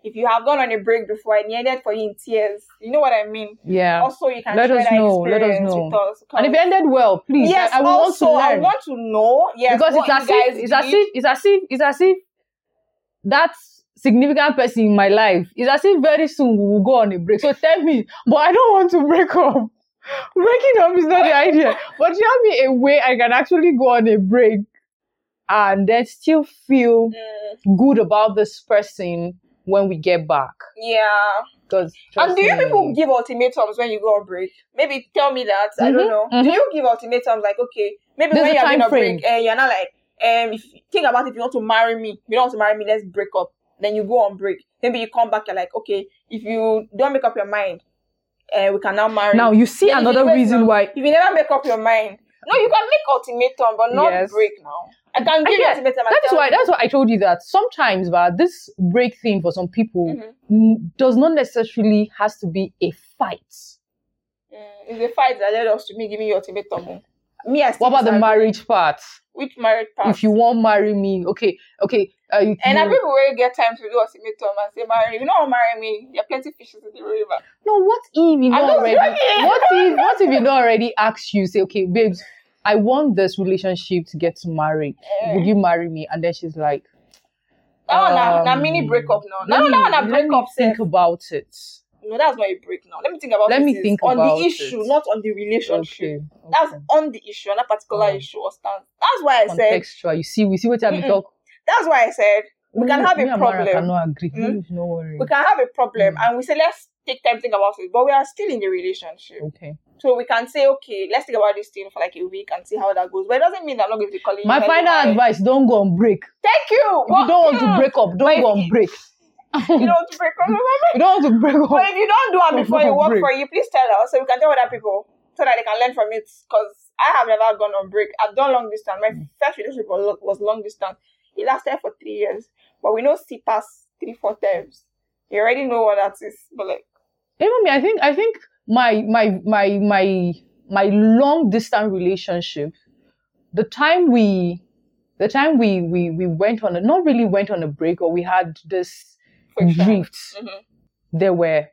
Speaker 1: If you have gone on a break before and you ended for you in tears, you know what I mean?
Speaker 2: yeah.
Speaker 1: Also, you can
Speaker 2: Let
Speaker 1: share
Speaker 2: us
Speaker 1: that
Speaker 2: know, let us know.
Speaker 1: with us.
Speaker 2: and if it ended well, please.
Speaker 1: yes,
Speaker 2: I, I
Speaker 1: also,
Speaker 2: want to
Speaker 1: I want to know. Yes,
Speaker 2: because it's as if
Speaker 1: guys
Speaker 2: it's as
Speaker 1: did.
Speaker 2: if it's as if it's as if that significant person in my life is as if very soon we will go on a break. So tell me, but I don't want to break up. Breaking up is not the idea. But tell me a way I can actually go on a break and then still feel
Speaker 1: Mm,
Speaker 2: good about this person when we get back.
Speaker 1: yeah.
Speaker 2: Because
Speaker 1: And do you people give ultimatums when you go on break? Maybe tell me that. I don't
Speaker 2: Mhm,
Speaker 1: know. Do
Speaker 2: mhm.
Speaker 1: you give ultimatums like, okay, maybe
Speaker 2: There's
Speaker 1: when you're on a break and you're not like, um, if you think about if you want to marry me, you don't want to marry me, let's break up. Then you go on break. Maybe you come back, you're like, okay, if you don't make up your mind, uh, we can now marry.
Speaker 2: now you see
Speaker 1: Then
Speaker 2: another reason why
Speaker 1: If you never make up your mind, no, you can make ultimatum, but not
Speaker 2: Yes.
Speaker 1: break now. I can give you ultimatum.
Speaker 2: that is why that's why I told you that sometimes but this break thing for some people
Speaker 1: Mhm.
Speaker 2: does not necessarily has to be a fight.
Speaker 1: Mm, it's a fight that led us to me giving you ultimatum. Me, still
Speaker 2: What about the marriage part?
Speaker 1: Which marriage part?
Speaker 2: If you won't marry me, okay, okay, uh, you,
Speaker 1: And
Speaker 2: you-
Speaker 1: I people will get time to do ultimatum and say, marry you don't marry me, there are plenty of fishes in the river.
Speaker 2: no, what if you not already?
Speaker 1: joking.
Speaker 2: What if what if you not already ask you say, okay, babes, I want this relationship to get to marry.
Speaker 1: Eh.
Speaker 2: Would you marry me? And then she's like,
Speaker 1: That one na, na
Speaker 2: um,
Speaker 1: mini breakup now.
Speaker 2: let
Speaker 1: No, that one na breakup
Speaker 2: think about it.
Speaker 1: No, that's not a break now. Let me think about
Speaker 2: Let me think
Speaker 1: on the issue,
Speaker 2: it.
Speaker 1: not on the relationship.
Speaker 2: Okay,
Speaker 1: That's on the issue, on that particular
Speaker 2: Oh.
Speaker 1: issue or stance. That's why I said.
Speaker 2: contextual. You see, we see what I
Speaker 1: Mm-mm.
Speaker 2: talk.
Speaker 1: That's why I said we can have a problem.
Speaker 2: cannot agree.
Speaker 1: Hmm?
Speaker 2: No worry.
Speaker 1: We can have a problem,
Speaker 2: Mm.
Speaker 1: and we say let's take time to think about it. But we are still in the relationship,
Speaker 2: Okay.
Speaker 1: so we can say okay, let's think about this thing for like a week and see how that goes. But it doesn't mean I'm not going to be calling you.
Speaker 2: My final advice: don't go on break.
Speaker 1: Thank you.
Speaker 2: If you don't want to
Speaker 1: Mm.
Speaker 2: break up, don't go on break.
Speaker 1: You don't want to break up.
Speaker 2: You don't want to break up.
Speaker 1: But if you don't do it before you work
Speaker 2: Break.
Speaker 1: for you, please tell us so we can tell other people so that they can learn from it. Because I have never gone on break. I've done long distance. My mm. first relationship was, was long distance. It lasted for three years. But we know past three, four times. You already know what that is, but like,
Speaker 2: Even me, I think I think my my my my my long distance relationship, the time we the time we we we went on a not really went on a break or we had this drift,
Speaker 1: Mhm.
Speaker 2: there were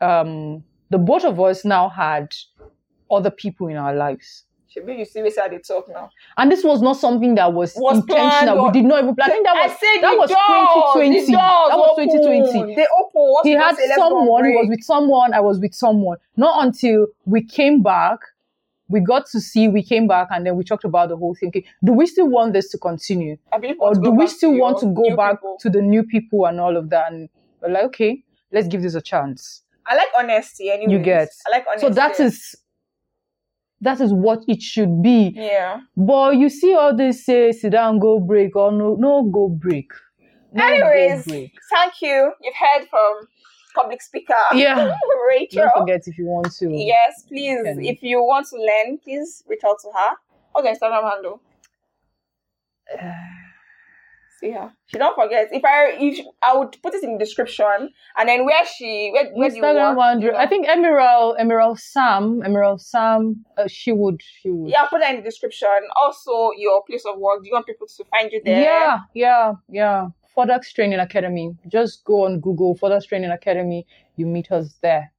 Speaker 2: um the both of us now had other people in our lives.
Speaker 1: Should you see we how they talk now?
Speaker 2: And this was not something that was,
Speaker 1: Was
Speaker 2: intentional.
Speaker 1: or-
Speaker 2: We did not even plan. I think that was
Speaker 1: said
Speaker 2: that was
Speaker 1: doors,
Speaker 2: 2020. That was
Speaker 1: open.
Speaker 2: 2020.
Speaker 1: They open.
Speaker 2: He had
Speaker 1: say, "Let's go on
Speaker 2: someone, he was with someone, I was with someone. Not until we came back, we got to see, we came back and then we talked about the whole thing. Okay, do we still want this to continue? Or
Speaker 1: to
Speaker 2: do we still
Speaker 1: to
Speaker 2: want to go back
Speaker 1: people.
Speaker 2: to the new people and all of that? And we're like, okay, let's give this a chance.
Speaker 1: I like honesty. Anyways.
Speaker 2: You get.
Speaker 1: I like honesty.
Speaker 2: So that is that is what it should be.
Speaker 1: yeah.
Speaker 2: But you see all this say sit down, go break, or no no go break. No go
Speaker 1: Anyways,
Speaker 2: break.
Speaker 1: thank you. You've heard from public speaker
Speaker 2: Yeah.
Speaker 1: Racheal.
Speaker 2: Don't forget if you want to.
Speaker 1: Yes, please.
Speaker 2: Can-
Speaker 1: If you want to learn, please reach out to her. What's her Instagram handle? See her. She don't forget. If I if I would put it in the description and then where she where, where do you
Speaker 2: Instagram
Speaker 1: work,
Speaker 2: handle.
Speaker 1: you know.
Speaker 2: I think Emerald, Emerald Sam, Emerald Sam. Uh, she would, she would.
Speaker 1: Yeah, put that in the description. Also, your place of work. Do you want people to find you there?
Speaker 2: yeah, yeah, yeah. Fodax Training Academy. Just go on Google Fodax Training Academy. You meet us there.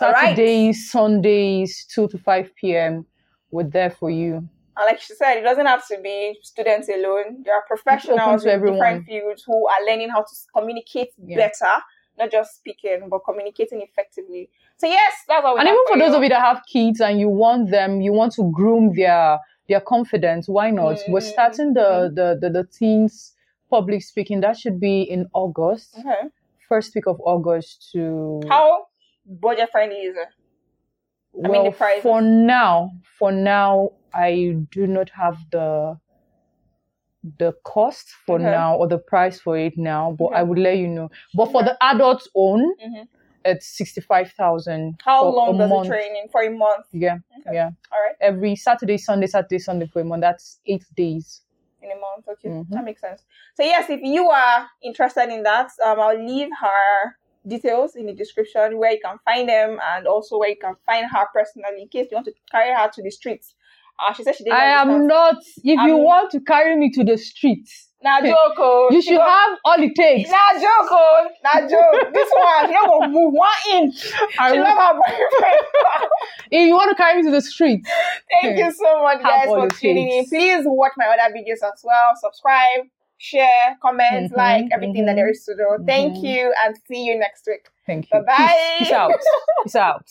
Speaker 1: All right.
Speaker 2: Saturdays, Sundays, two to five p.m. We're there for you.
Speaker 1: And like she said, it doesn't have to be students alone. There are professionals in
Speaker 2: everyone.
Speaker 1: different fields who are learning how to communicate
Speaker 2: Yeah.
Speaker 1: better, not just speaking, but communicating effectively. So yes, that's what
Speaker 2: and even for those
Speaker 1: you.
Speaker 2: of you that have kids and you want them, you want to groom their their confidence. Why not? We're
Speaker 1: Mhm.
Speaker 2: starting the, the the the teens public speaking. That should be in August,
Speaker 1: Okay.
Speaker 2: first week of August. To
Speaker 1: How budget friendly is it? I mean,
Speaker 2: well,
Speaker 1: the prices.
Speaker 2: for now, for now, I do not have the the cost for
Speaker 1: Okay.
Speaker 2: now or the price for it now, but
Speaker 1: Okay.
Speaker 2: I would let you know. But for the adults own,
Speaker 1: Mhm.
Speaker 2: it's sixty five thousand.
Speaker 1: How long does
Speaker 2: month.
Speaker 1: the training for a month?
Speaker 2: Yeah,
Speaker 1: Okay.
Speaker 2: yeah.
Speaker 1: All right,
Speaker 2: Every Saturday, Sunday, Saturday, Sunday for a month. That's eight days.
Speaker 1: In a month. Okay,
Speaker 2: Mhm.
Speaker 1: that makes sense. So yes, if you are interested in that, um, I'll leave her details in the description where you can find them and also where you can find her personally in case you want to carry her to the streets. Uh, she said she didn't.
Speaker 2: I am not. If you
Speaker 1: I'm-
Speaker 2: want to carry me to the streets,
Speaker 1: Nah, joke. oh.
Speaker 2: you should
Speaker 1: go-
Speaker 2: have all it takes.
Speaker 1: Nah, joke. Oh. Nah, joke. this one, she not gonna move one inch.
Speaker 2: I
Speaker 1: She love her boyfriend.
Speaker 2: if you want to carry me to the streets,
Speaker 1: Thank you so much,
Speaker 2: Have
Speaker 1: guys, for tuning in. Please watch my other videos as well. Subscribe, share, comment,
Speaker 2: Mhm,
Speaker 1: like everything that
Speaker 2: mhm,
Speaker 1: there is to do. Thank
Speaker 2: mhm.
Speaker 1: you, and see you next week.
Speaker 2: thank you.
Speaker 1: Bye-bye.
Speaker 2: Peace, peace out. Peace out.